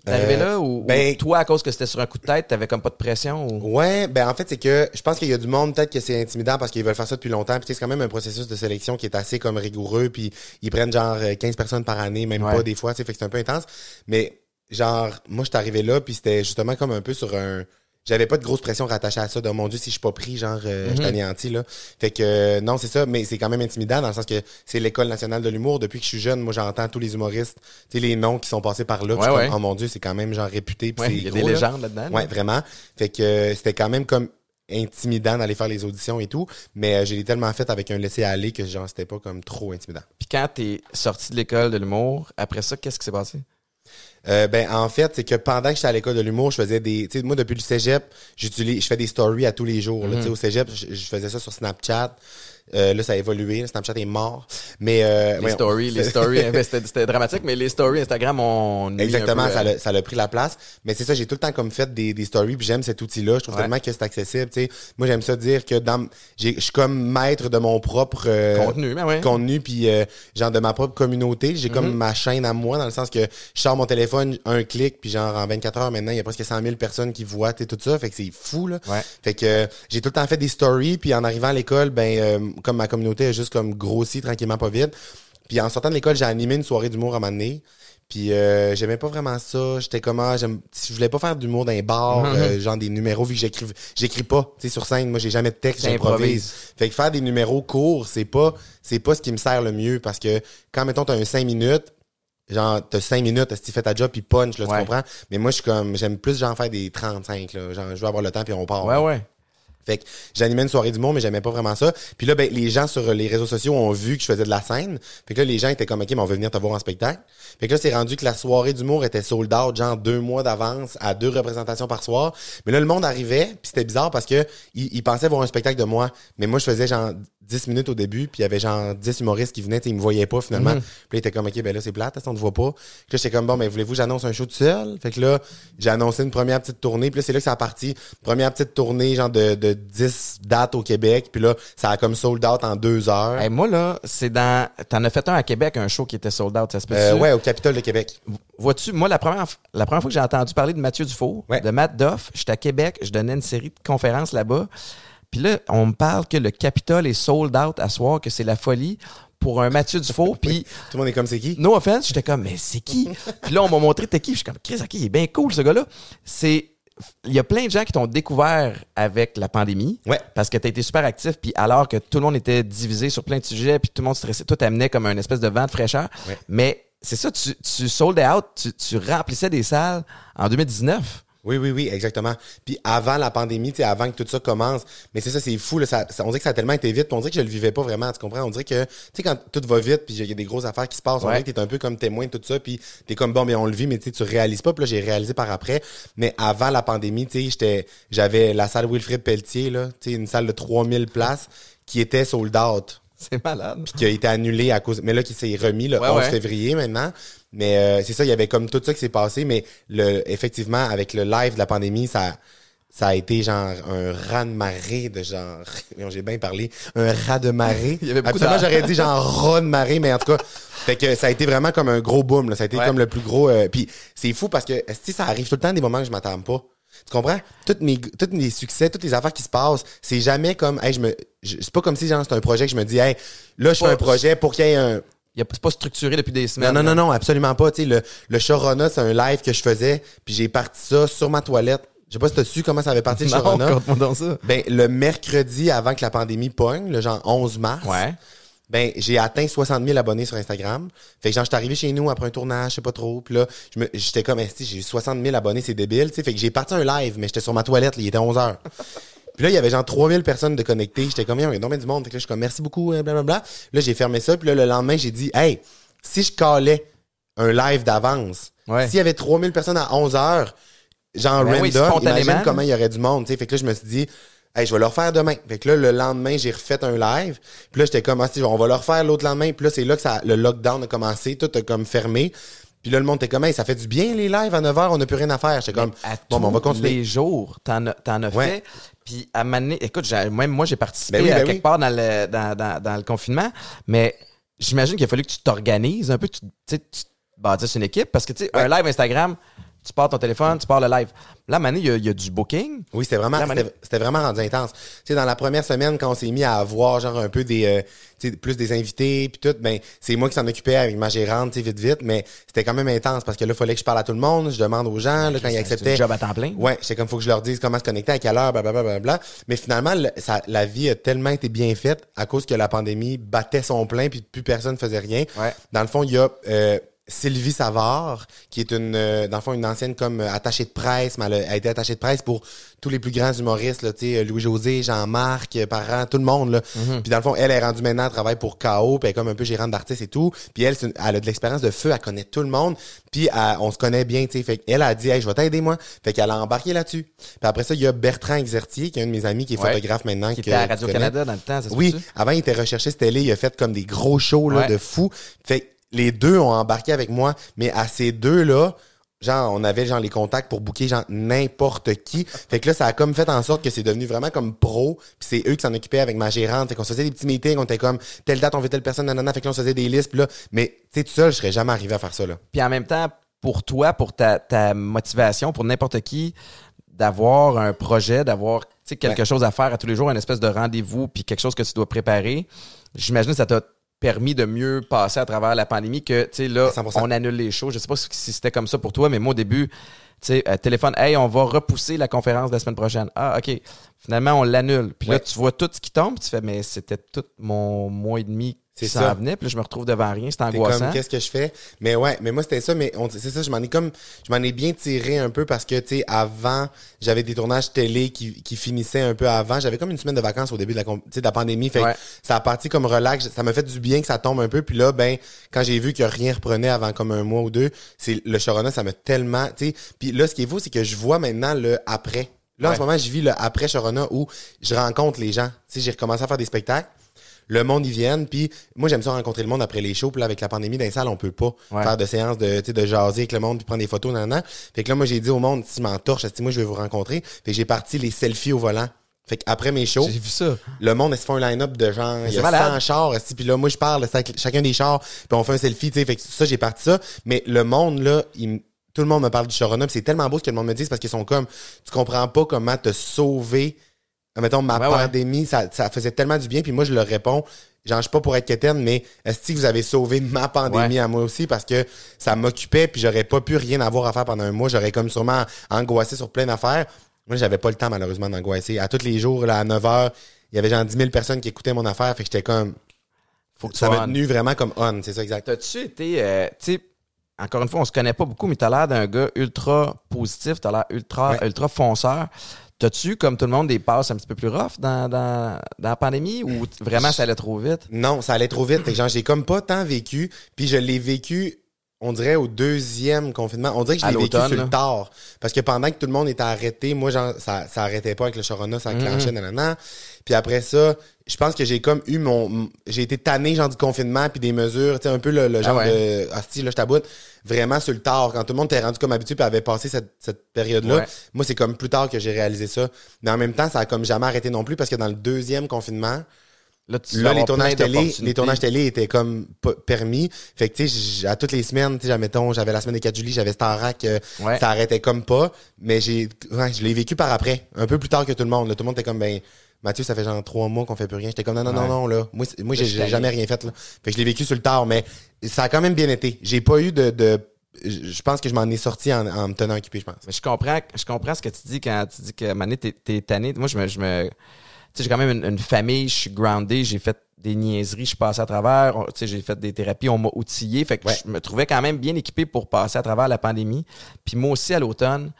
D'arriver Euh, là ou, ou ben- toi, à cause que c'était sur un coup de tête, t'avais comme pas de pression ou... Ouais, ben en fait, c'est que je pense qu'il y a du monde peut-être que c'est intimidant parce qu'ils veulent faire ça depuis longtemps. Puis c'est quand même un processus de sélection qui est assez comme rigoureux. Puis ils prennent genre euh, 15 personnes par année, même Ouais. pas des fois. Fait que c'est un peu intense. Mais genre, moi, je suis arrivé là, puis c'était justement comme un peu sur un. J'avais pas de grosse pression rattachée à ça. De mon Dieu, si je suis pas pris, genre, euh, je suis anéanti, là. Fait que, euh, non, c'est ça, mais c'est quand même intimidant dans le sens que c'est l'École nationale de l'humour. Depuis que je suis jeune, moi, j'entends tous les humoristes, tu sais, les noms qui sont passés par là. Ouais, comme, oh mon Dieu, c'est quand même, genre, réputé. puis Ouais, il y a gros, des légendes là-dedans. là. Ouais, vraiment. Fait que euh, c'était quand même comme intimidant d'aller faire les auditions et tout, mais euh, je l'ai tellement fait avec un laisser-aller que genre c'était pas comme trop intimidant. Puis quand t'es sorti de l'école de l'humour, après ça, qu'est-ce qui s'est passé? Euh, ben en fait, c'est que pendant que j'étais à l'école de l'humour, je faisais des tu sais moi depuis le cégep, j'utilise je fais des stories à tous les jours, tu sais au cégep, je, je faisais ça sur Snapchat. Euh, là, ça a évolué. Snapchat est mort. Mais euh, Les stories, les stories, c'était dramatique, mais les stories Instagram ont un Exactement, peu, ça euh, l'a, ça l'a pris la place. Mais c'est ça, j'ai tout le temps comme fait des, des stories, puis j'aime cet outil-là. Je trouve Ouais. tellement que c'est accessible. tu sais. Moi, j'aime ça dire que dans, j'ai- je suis comme maître de mon propre euh, Contenu, ben ouais. contenu, puis euh, genre de ma propre communauté. J'ai Mhm. comme ma chaîne à moi, dans le sens que je sors mon téléphone, un clic, puis genre en 24 heures maintenant, il y a presque 100 000 personnes qui voient tout ça. Fait que c'est fou, là. Ouais. Fait que euh, j'ai tout le temps fait des stories, puis en arrivant à l'école, ben euh, comme ma communauté a juste comme grossi tranquillement pas vite. Puis en sortant de l'école, j'ai animé une soirée d'humour à un moment donné. Puis euh, j'aimais pas vraiment ça. J'étais comment j'aime je voulais pas faire d'humour dans les bars, euh, genre des numéros vu que j'écris j'écris pas, tu sais sur scène, moi j'ai jamais de texte, j'improvise. Fait que faire des numéros courts, c'est pas c'est pas ce qui me sert le mieux parce que quand mettons t'as un 5 minutes Genre, t'as 5 minutes, si tu fais ta job, puis punch, là, Ouais. tu comprends? Mais moi, je suis comme, j'aime plus, genre, faire des 35, là. Genre, je veux avoir le temps, puis on part. Ouais, ouais. Fait que j'animais une soirée d'humour, mais j'aimais pas vraiment ça. Puis là, ben, les gens sur les réseaux sociaux ont vu que je faisais de la scène. Fait que là, les gens étaient comme, OK, mais on veut venir te voir en spectacle. Fait que là, c'est rendu que la soirée d'humour était sold out, genre deux mois d'avance à deux représentations par soir. Mais là, le monde arrivait, puis c'était bizarre parce que ils, pensaient voir un spectacle de moi. Mais moi, je faisais genre 10 minutes au début, puis il y avait genre 10 humoristes qui venaient, tu sais, ils me voyaient pas finalement. Mhm. Puis là, ils étaient comme, OK, ben là, c'est plate, on te voit pas. Puis là, j'étais comme, bon, ben, voulez-vous, que j'annonce un show tout seul? Fait que là, j'ai annoncé une première petite tournée. Puis là, c'est là que ça a parti. Première petite tournée, genre de, de 10 dates au Québec. Puis là, ça a comme sold out en deux heures. Hey, moi, là, c'est dans. T'en as fait un à Québec, un show qui était sold out, ça se peut Euh, ouais, au Capitole de Québec. Vois-tu, moi, la première, la première fois que j'ai entendu parler de Mathieu Dufault, Ouais. de Matt Duff, j'étais à Québec, je donnais une série de conférences là-bas. Puis là, on me parle que le Capitole est sold out à soir, que c'est la folie pour un Mathieu Dufault. Puis, Tout le monde est comme c'est qui? no offense, j'étais comme, mais c'est qui? Puis là, on m'a montré t'es qui. Je suis comme, Chris, ok, il est bien cool, ce gars-là. C'est. Il y a plein de gens qui t'ont découvert avec la pandémie. Ouais. Parce que tu as été super actif, puis alors que tout le monde était divisé sur plein de sujets, puis tout le monde stressait, tout amenait comme un espèce de vent de fraîcheur. Ouais. Mais c'est ça, tu, tu sold out, tu, tu remplissais des salles en 2019. Oui, oui, oui, exactement. Puis avant la pandémie, avant que tout ça commence, mais c'est ça, c'est fou, là, ça, ça- on dirait que ça a tellement été vite, puis on dirait que je le vivais pas vraiment, tu comprends? On dirait que, tu sais, quand tout va vite, puis il y a des grosses affaires qui se passent, on dirait que t'es un peu comme témoin de tout ça, puis t'es comme, bon, mais on le vit, mais tu sais, tu réalises pas, puis là, j'ai réalisé par après. Mais avant la pandémie, tu sais, j'étais, j'avais la salle Wilfrid Pelletier, là, tu sais, une salle de 3000 places qui était sold out C'est malade. qui a été annulé à cause mais là qui s'est remis le Ouais, 11 ouais. février maintenant mais euh, c'est ça il y avait comme tout ça qui s'est passé mais le effectivement avec le live de la pandémie ça ça a été genre un raz de marée de genre j'ai bien parlé un ras de marée Il y avait Absolument, j'aurais dit genre raz de marée mais en tout cas fait que ça a été vraiment comme un gros boom là. ça a été Ouais. comme le plus gros euh, puis c'est fou parce que si ça arrive tout le temps des moments que je m'attends pas? Tu comprends? Tous mes, tous mes succès, toutes les affaires qui se passent, c'est jamais comme, hey, je me, c'est pas comme si, genre, c'est un projet que je me dis, hey, là, je fais un projet pour qu'il y ait un, Il a c'est pas structuré depuis des non, semaines. non, non, là. non, absolument pas. Tu sais, le, le Sharona, c'est un live que je faisais, puis j'ai parti ça sur ma toilette. Je sais pas si t'as su comment ça avait parti le Non, donc ça. Ben, le mercredi avant que la pandémie pogne, le genre 11 mars, Ouais. Ben, j'ai atteint 60 000 abonnés sur Instagram. Fait que genre, j'étais arrivé chez nous après un tournage, je sais pas trop. Puis là, j'étais comme, Esti, j'ai eu 60 000 abonnés, c'est débile. tu sais. Fait que j'ai parti un live, mais j'étais sur ma toilette, là, il était 11 heures. Puis là, il y avait genre 3000 personnes de connectées. J'étais comme, il y a du monde. Fait que là, je suis comme, merci beaucoup, euh, blablabla. Là, j'ai fermé ça. Puis là, le lendemain, j'ai dit, hey, si je calais un live d'avance, Ouais. s'il y avait 3000 personnes à 11 heures, genre Ben random, imagine comment il y aurait du monde, tu sais. Fait que là, je me suis dit, hey, je vais le refaire demain. Fait que là, le lendemain, j'ai refait un live. Puis là, j'étais comme, ah, on va le refaire l'autre lendemain. Puis là, c'est là que ça, le lockdown a commencé. Tout a comme fermé. Puis là, le monde était comme, hey, ça fait du bien les lives à 9 h, on n'a plus rien à faire. J'étais comme, à bon, ben, on va continuer. les jours, t'en as, t'en as Ouais. fait. Puis à Mané, écoute, même moi, j'ai participé Ben oui, à ben quelque oui. part dans le, dans, dans, dans le confinement, mais j'imagine qu'il a fallu que tu t'organises un peu, tu tu bâtisses une équipe, parce que, tu sais, un live Instagram, tu pars ton téléphone, tu pars le live. Là, Mané, il y a, il y a du booking. Oui, c'était vraiment, c'était rendu intense. Tu sais, dans la première semaine, quand on s'est mis à avoir genre un peu des, euh, tu sais, plus des invités puis tout, ben c'est moi qui s'en occupais avec ma gérante, tu sais, vite vite, mais c'était quand même intense parce que là, il fallait que je parle à tout le monde, je demande aux gens, là, quand ils acceptaient. job à temps plein. Ouais, c'est comme faut que je leur dise comment se connecter, à quelle heure, blablabla. Bla, bla, bla. Mais finalement, le- ça, la vie a tellement été bien faite à cause que la pandémie battait son plein puis plus personne faisait rien. Ouais. Dans le fond, il y a euh, Sylvie Savard, qui est une, euh, dans le fond, une ancienne comme euh, attachée de presse, mais elle a, elle a été attachée de presse pour tous les plus grands humoristes, là, tu sais, Louis-José, Jean-Marc, euh, Parent, tout le monde, là. Puis dans le fond, elle est rendue maintenant, elle travaille pour KO, puis elle est comme un peu gérante d'artistes et tout. Puis elle, une- elle a de l'expérience de feu, elle connaît tout le monde, puis elle- on se connaît bien, tu sais. Fait qu'elle a dit, hey, je vais t'aider, moi. Fait qu'elle a embarqué là-dessus. Puis après ça, il y a Bertrand Exertier, qui est un de mes amis, qui est Ouais. photographe maintenant. Qui que était à. Radio-Canada dans le temps, ça se Oui, avant, il était recherché, télé, il a fait comme des gros shows là, Ouais. de fou. Fait les deux ont embarqué avec moi, mais à ces deux-là, genre, on avait genre les contacts pour booker genre n'importe qui. Fait que là, ça a comme fait en sorte que c'est devenu vraiment comme pro. Puis c'est eux qui s'en occupaient avec ma gérante. Fait qu'on se faisait des petits meetings, on était comme telle date, on veut telle personne, nanana. Fait que là, on se faisait des listes. Là, mais tu sais, tout seul, je serais jamais arrivé à faire ça là. Puis en même temps, pour toi, pour ta, ta motivation, pour n'importe qui, d'avoir un projet, d'avoir quelque Ouais. chose à faire à tous les jours, une espèce de rendez-vous, puis quelque chose que tu dois préparer, j'imagine que ça t'a permis de mieux passer à travers la pandémie que, tu sais, là, 100%. on annule les shows. Je sais pas si c'était comme ça pour toi, mais moi, au début, tu sais, euh, téléphone, hey, on va repousser la conférence de la semaine prochaine. Ah, OK. Finalement, on l'annule. Puis là, tu vois tout ce qui tombe, tu fais, mais c'était tout mon mois et demi C'est s'en ça. venait, puis là, je me retrouve devant rien, c'est angoissant. comme qu'est-ce que je fais? Mais ouais mais moi c'était ça mais on c'est ça je m'en ai comme je m'en ai bien tiré un peu parce que tu sais avant j'avais des tournages télé qui, qui finissaient un peu avant j'avais comme une semaine de vacances au début de la com- tu sais, de la pandémie fait que Ouais. ça a parti comme relax ça m'a fait du bien que ça tombe un peu puis là ben quand j'ai vu que rien reprenait avant comme un mois ou deux c'est le Sharona ça m'a tellement tu sais puis là ce qui est fou c'est que je vois maintenant le après là en ce moment je vis le après Sharona où je rencontre les gens tu sais j'ai recommencé à faire des spectacles le monde y vienne puis moi j'aime ça rencontrer le monde après les shows puis là avec la pandémie dans les salles on peut pas Ouais. faire de séances de de jaser avec le monde puis prendre des photos nan, fait que là moi j'ai dit au monde si m'entorche moi je vais vous rencontrer fait que j'ai parti les selfies au volant fait qu'après mes shows J'ai vu ça. le monde, se font un line-up de genre, il y a malade. 100 chars, puis là, moi, je parle avec chacun des chars, puis on fait un selfie, tu sais, fait que ça, j'ai parti ça. Mais le monde, là, il tout le monde me parle du Sharona, c'est tellement beau ce que le monde me dit, parce qu'ils sont comme, tu comprends pas comment te sauver, mettons, ma Ouais, ouais. pandémie, ça, ça faisait tellement du bien, puis moi, je leur réponds, genre, je suis pas pour être quétaine, mais est-ce que vous avez sauvé ma pandémie Ouais. à moi aussi, parce que ça m'occupait, puis j'aurais pas pu rien avoir à faire pendant un mois, j'aurais comme sûrement angoissé sur plein d'affaires. Moi, j'avais pas le temps, malheureusement, d'angoisser. À tous les jours, là, à 9 h, il y avait genre 10 000 personnes qui écoutaient mon affaire. Fait que j'étais comme. Faut que Ça m'a tenu vraiment comme on, c'est ça exact. T'as-tu été, euh, tu sais, encore une fois, on se connaît pas beaucoup, mais t'as l'air d'un gars ultra positif, t'as l'air ultra, ultra fonceur. T'as-tu, comme tout le monde, des passes un petit peu plus rough dans, dans, dans la pandémie ou vraiment ça allait trop vite? Non, ça allait trop vite. Genre, j'ai comme pas tant vécu. Puis je l'ai vécu, on dirait, au deuxième confinement. On dirait que je l'ai vécu sur le tard. Parce que pendant que tout le monde était arrêté, moi, genre, ça, ça arrêtait pas avec le Corona, ça enclenchait, nanana. Puis après ça, je pense que j'ai comme eu mon. J'ai été tanné, genre, du confinement, puis des mesures, tu sais, un peu le, le genre Ah ouais. de. Hostie, là, je taboute. Vraiment sur le tard. Quand tout le monde était rendu comme habitué, puis avait passé cette, cette période-là. Ouais. Moi, c'est comme plus tard que j'ai réalisé ça. Mais en même temps, ça a comme jamais arrêté non plus, parce que dans le deuxième confinement, Là, tu vas Là, les tournages télé, les tournages télé étaient comme permis. Fait que, tu sais, à toutes les semaines, tu sais, mettons, j'avais la semaine des 4 juillet, j'avais Starac, euh, Ouais. ça arrêtait comme pas. Mais j'ai, ouais, je l'ai vécu par après, un peu plus tard que tout le monde. là. Tout le monde était comme, ben, Mathieu, ça fait genre trois mois qu'on fait plus rien. J'étais comme, non, non, non, Ouais. non, là. Moi, moi, j'ai jamais rien fait, là. Fait que je l'ai vécu sur le tard, mais ça a quand même bien été. J'ai pas eu de, de, je pense que je m'en ai sorti en, en me tenant occupé, je pense. Mais je comprends, je comprends ce que tu dis quand tu dis que Mané, t'es, t'es tanné. Moi, je me. Je me j'ai quand même une, une famille, je suis groundé, j'ai fait des niaiseries, je suis passé à travers. On- Tu sais, j'ai fait des thérapies, on m'a outillé. Fait que Ouais. je me trouvais quand même bien équipé pour passer à travers la pandémie. Puis moi aussi, à l'automne,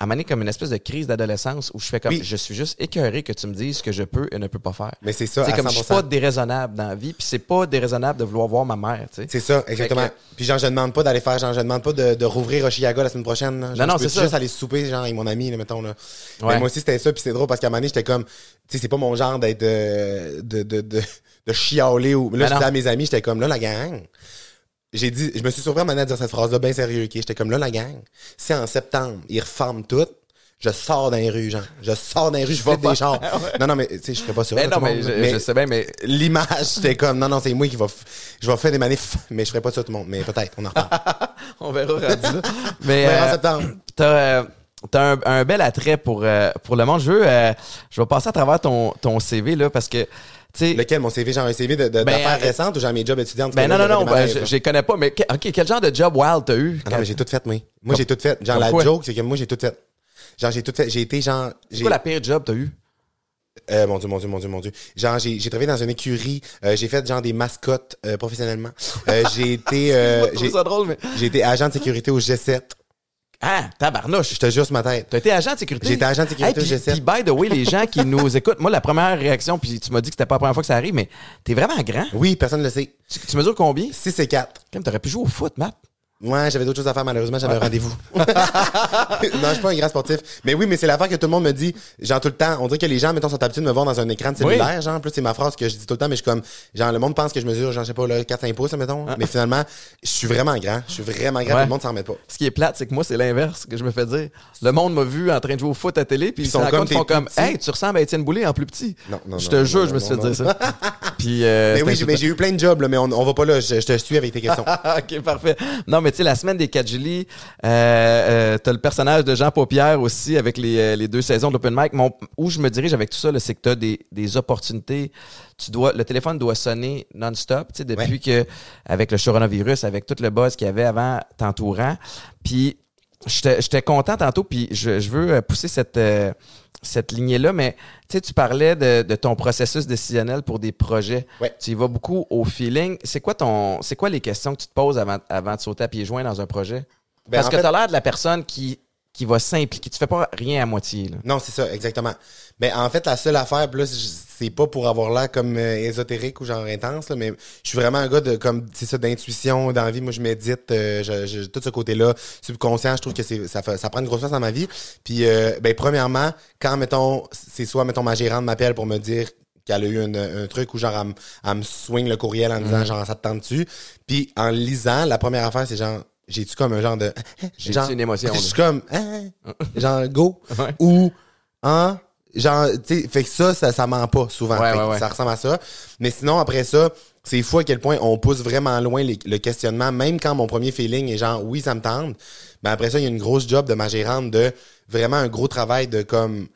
à mener comme une espèce de crise d'adolescence où je fais comme, Oui. je suis juste écœuré que tu me dises ce que je peux et ne peux pas faire. Mais c'est ça, C'est comme je suis 100%. pas déraisonnable dans la vie, puis c'est pas déraisonnable de vouloir voir ma mère, tu sais. C'est ça, exactement. Puis genre, je demande pas d'aller faire, genre, je demande pas de, de rouvrir Oshiaga la semaine prochaine. Genre, Non, non, c'est ça. juste aller souper, genre, avec mon ami, là, mettons, là. Ouais. Mais moi aussi, c'était ça, puis c'est drôle parce qu'à donné, j'étais comme, tu sais, c'est pas mon genre d'être, euh, de, de, de, de chialer ou, là, Ben je disais à mes amis, j'étais comme, là, la gang. J'ai dit, je me suis surpris à à dire cette phrase-là bien sérieux, ok? J'étais comme, là, la gang. Si en septembre, ils reforment tout, je sors dans les rues, genre. Je sors dans les rues, je flippe des chars. Non, non, mais, tu sais, je ferais pas ça. Ben là, non, mais monde, je, sais bien, mais l'image, c'était comme, non, non, c'est moi qui va, je vais faire des manifs, mais je ferai pas ça tout le monde. Mais peut-être, on en reparle. on verra rendu. Mais en euh, septembre. t'as euh, t'as un, un bel attrait pour, euh, pour le monde. Je veux, euh, je vais passer à travers ton, ton CV, là, parce que, tu sais, Lequel, mon CV, genre un CV de, de- Ben, d'affaires euh, récentes ou genre mes jobs étudiants? ben non, non, non, ben, je, je les connais pas, mais que- OK, quel genre de job wild t'as eu? Ah non, mais j'ai tout fait, moi. Moi, j'ai tout fait. Genre, comme la quoi? joke, c'est que moi, j'ai tout fait. Genre, j'ai tout fait. J'ai été, genre. C'est quoi la pire job t'as eu? Euh, mon Dieu, mon Dieu, mon Dieu, mon Dieu. Genre, j'ai, j'ai travaillé dans une écurie. euh, j'ai fait, genre, des mascottes euh, professionnellement. Euh, j'ai été, euh, j'ai, ça drôle, mais. j'ai été agent de sécurité au G7. Ah, tabarnouche. Je te jure ma tête. T'as été agent de sécurité? Été agent de sécurité Hey, puis, G7. puis, by the way, les gens qui nous écoutent, moi, la première réaction, puis tu m'as dit que c'était pas la première fois que ça arrive, mais t'es vraiment grand. Oui, personne ne le sait. Tu, tu mesures combien? 6 et 4. Comme t'aurais pu jouer au foot, Matt. Ouais, j'avais d'autres choses à faire, malheureusement, j'avais un rendez-vous. non, je suis pas un grand sportif. Mais oui, mais c'est l'affaire que tout le monde me dit, genre tout le temps. On dirait que les gens, mettons, sont habitués de me voir dans un écran de cellulaire, genre. En plus, c'est ma phrase que je dis tout le temps, mais je suis comme, genre, le monde pense que je mesure, genre, je sais pas, là, 4-5 pouces, mettons. Mais finalement, je suis vraiment grand. Je suis vraiment grand, Ouais. le monde s'en remet pas. Ce qui est plate, c'est que moi, c'est l'inverse que je me fais dire. Le monde m'a vu en train de jouer au foot à télé, puis ils sont comme font comme, hey, tu ressembles à Étienne Boulay en plus petit. Non, non, Je te jure, je me suis fait dire ça. puis, euh, Mais oui, j'ai- eu plein de jobs, là, mais on, on va pas là. Je, je te suis avec tes questions. ok, parfait. Non, mais tu sais, la semaine des 4 Julie, euh, euh, t'as le personnage de Jean Paupière aussi avec les, euh, les deux saisons d'Open Mic. Mon, où je me dirige avec tout ça, c'est que t'as des, des opportunités. Tu dois, le téléphone doit sonner non-stop, tu sais, depuis que, avec le coronavirus, avec tout le buzz qu'il y avait avant t'entourant. Puis, j'étais content tantôt, puis je, je veux pousser cette, cette lignée-là, mais tu sais, tu parlais de, de ton processus décisionnel pour des projets. Ouais. Tu y vas beaucoup au feeling. C'est quoi ton, c'est quoi les questions que tu te poses avant, avant de sauter à pieds joints dans un projet? Ben, Parce que fait- tu as l'air de la personne qui, qui va s'impliquer. Tu fais pas rien à moitié, là. Non, c'est ça, exactement. Mais en fait, la seule affaire, là, c'est pas pour avoir l'air comme euh, ésotérique ou genre intense, là, mais je suis vraiment un gars de comme c'est ça d'intuition, d'envie. Moi, je médite, euh, je, je- tout ce côté-là, subconscient. Je trouve que c'est ça, ça prend une grosse place dans ma vie. Puis, euh, ben premièrement, quand mettons, c'est soit mettons ma gérante m'appelle pour me dire qu'elle a eu un, un truc où genre elle, me- swing le courriel en disant genre ça te tente dessus. Puis en lisant, la première affaire c'est genre j'ai-tu comme un genre de J'ai-tu genre- une émotion, Je suis comme hein, genre go? Ouais. ou hein? Genre tu sais fait que ça ça ça ment pas souvent. Ouais, ouais, ça ressemble à ça. Mais sinon après ça c'est fou à quel point on pousse vraiment loin les- le questionnement même quand mon premier feeling est genre oui ça me tente. Mais après ça il y a une grosse job de ma gérante de vraiment un gros travail de comme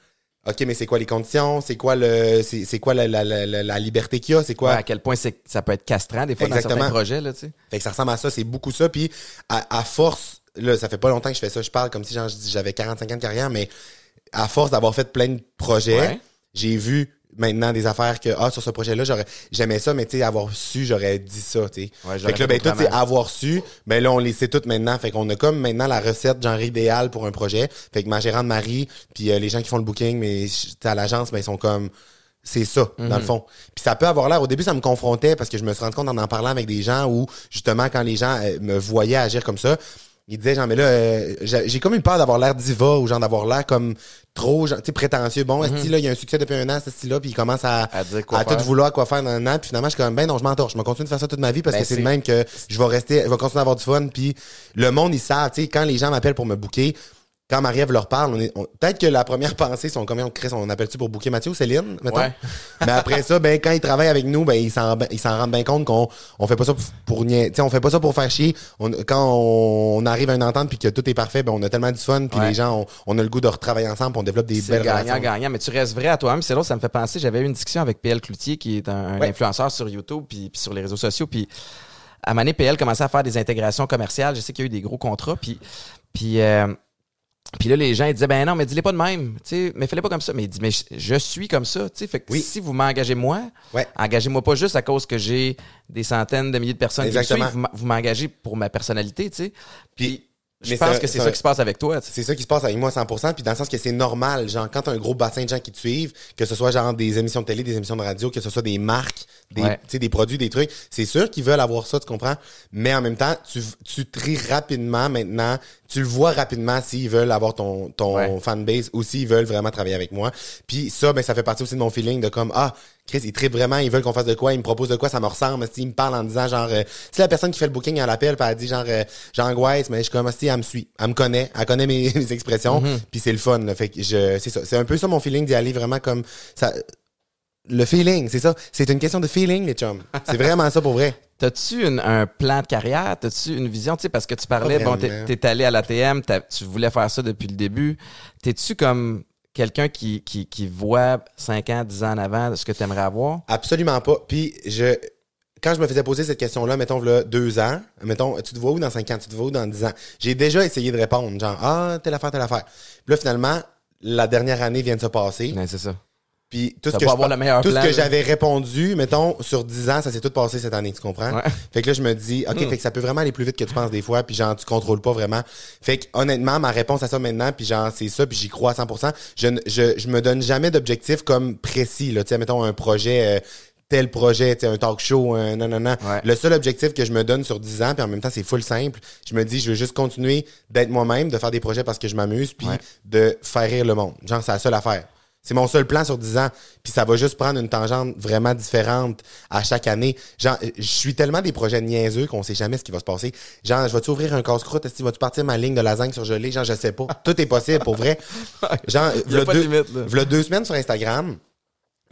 OK, mais c'est quoi les conditions? C'est quoi le c'est quoi la, la, la, la- liberté qu'il y a? C'est quoi? Ouais, à quel point c'est, ça peut être castrant, des fois, dans Exactement. certains projets, là, tu sais. Fait que ça ressemble à ça, c'est beaucoup ça. Puis à, à force, là, ça fait pas longtemps que je fais ça, je parle comme si j'avais 45 ans de carrière, mais à force d'avoir fait plein de projets, Ouais. j'ai vu maintenant des affaires que ah sur ce projet-là j'aurais j'aimais ça mais tu sais avoir su j'aurais dit ça tu sais Ouais, j'aurais fait que là ben tout c'est avoir su ben là on les sait toutes maintenant fait qu'on a comme maintenant la recette genre idéale pour un projet fait que ma gérante Marie puis euh, les gens qui font le booking mais à l'agence ben ils sont comme c'est ça, dans Mhm. le fond. Puis ça peut avoir l'air, au début, ça me confrontait parce que je me suis rendu compte en en parlant avec des gens où, justement, quand les gens euh, me voyaient agir comme ça, ils disaient, genre, mais là, euh, j'ai comme eu peur d'avoir l'air diva ou genre d'avoir l'air comme trop, genre, tu sais, prétentieux. Bon, est-ce là, il y a un succès depuis un an, ce style-là, puis il commence à. À dire quoi à tout vouloir quoi faire dans un an, puis finalement, je suis comme, ben non, je m'entorche. Je vais continuer de faire ça toute ma vie parce Ben, que c'est c'est- le même que je vais rester, je vais continuer à avoir du fun, puis le monde, ils savent, tu sais, quand les gens m'appellent pour me booker, quand Marie-Ève leur parle, on est, on- peut-être que la première pensée, sont combien on crée, on appelle-tu pour booker Mathieu ou Céline, mettons? Ouais. Mais après ça, ben, quand ils travaillent avec nous, ben, ils s'en, ils s'en rendent bien compte qu'on, on fait pas ça pour, on fait pas ça pour faire chier. On, quand on, arrive à une entente puis que tout est parfait, ben, on a tellement du fun puis Ouais. les gens, on, a le goût de retravailler ensemble on développe des C'est belles relations. gagnant-gagnant, mais tu restes vrai à toi-même. C'est là, ça me fait penser. J'avais eu une discussion avec PL Cloutier, qui est un, un Ouais. influenceur sur YouTube puis, puis sur les réseaux sociaux. Puis à Mané, PL commençait à faire des intégrations commerciales. Je sais qu'il y a eu des gros contrats. Puis, puis euh, Puis là, les gens, ils disaient, ben non, mais dis-les pas de même, tu sais, mais fais-les pas comme ça. Mais il dit, mais je, je suis comme ça, tu sais. Fait que Oui. si vous m'engagez moi, Ouais. engagez-moi pas juste à cause que j'ai des centaines de milliers de personnes qui me Exactement. suivent. Vous m'a- Vous m'engagez pour ma personnalité, tu sais. Puis, je mais pense que c'est ça qui se passe avec toi. C'est ça qui se passe avec moi à 100%, puis dans le sens que c'est normal, genre quand t'as un gros bassin de gens qui te suivent, que ce soit genre des émissions de télé, des émissions de radio, que ce soit des marques, des, Ouais. tu sais, des produits, des trucs, c'est sûr qu'ils veulent avoir ça, tu comprends? Mais en même temps, tu, tu tries rapidement maintenant, tu le vois rapidement s'ils veulent avoir ton, ton Ouais. fanbase ou s'ils veulent vraiment travailler avec moi. Puis ça, ben ça fait partie aussi de mon feeling de comme, ah, Chris, ils trippent vraiment, ils veulent qu'on fasse de quoi, ils me proposent de quoi, ça me ressemble. Ils me parlent en disant genre, euh, si la personne qui fait le booking, elle appelle, puis elle dit genre, euh, j'angoisse, mais je suis comme, si elle me suit, elle me connaît, elle connaît mes, mes expressions, puis c'est le fun. Là, fait que je, c'est ça, c'est un peu ça mon feeling d'y aller vraiment comme ça. Le feeling, c'est ça. C'est une question de feeling, les chums. C'est vraiment ça pour vrai. T'as-tu un plan de carrière? T'as-tu une vision? Tu sais, parce que tu parlais, bon, t'es allé à l'ATM, tu voulais faire ça depuis le début. T'es-tu comme quelqu'un qui, qui, qui voit 5 ans, 10 ans en avant ce que tu aimerais avoir? Absolument pas. Puis je quand je me faisais poser cette question-là, mettons, là, deux ans, mettons, tu te vois où dans cinq ans, tu te vois où dans dix ans? J'ai déjà essayé de répondre, genre, ah, telle affaire, telle affaire. Puis là, finalement, la dernière année vient de se passer. Ouais, c'est ça. Puis tout ce que, pas je avoir pa- le meilleur tout ce plan, que là. j'avais répondu, mettons, sur 10 ans, ça s'est tout passé cette année, tu comprends? Ouais. Fait que là, je me dis, OK, fait que ça peut vraiment aller plus vite que tu penses des fois, puis genre, tu contrôles pas vraiment. Fait que honnêtement, ma réponse à ça maintenant, puis genre, c'est ça, puis j'y crois à 100%. Je, ne- je, je me donne jamais d'objectif comme précis, là, tu sais, mettons, un projet... euh, tel projet, tu sais, un talk show, un non, non, non. Ouais. Le seul objectif que je me donne sur 10 ans, puis en même temps, c'est full simple. Je me dis, je veux juste continuer d'être moi-même, de faire des projets parce que je m'amuse, puis Ouais. de faire rire le monde. Genre, c'est la seule affaire. C'est mon seul plan sur 10 ans. Puis ça va juste prendre une tangente vraiment différente à chaque année. Genre, je suis tellement des projets niaiseux qu'on sait jamais ce qui va se passer. Genre, je vais-tu ouvrir un casse-croûte? Est-ce que vas-tu partir ma ligne de lasagne sur gelée? Genre, je sais pas. Tout est possible, pour vrai. Genre, Il y a de deux, limite, là. v'là deux semaines sur Instagram,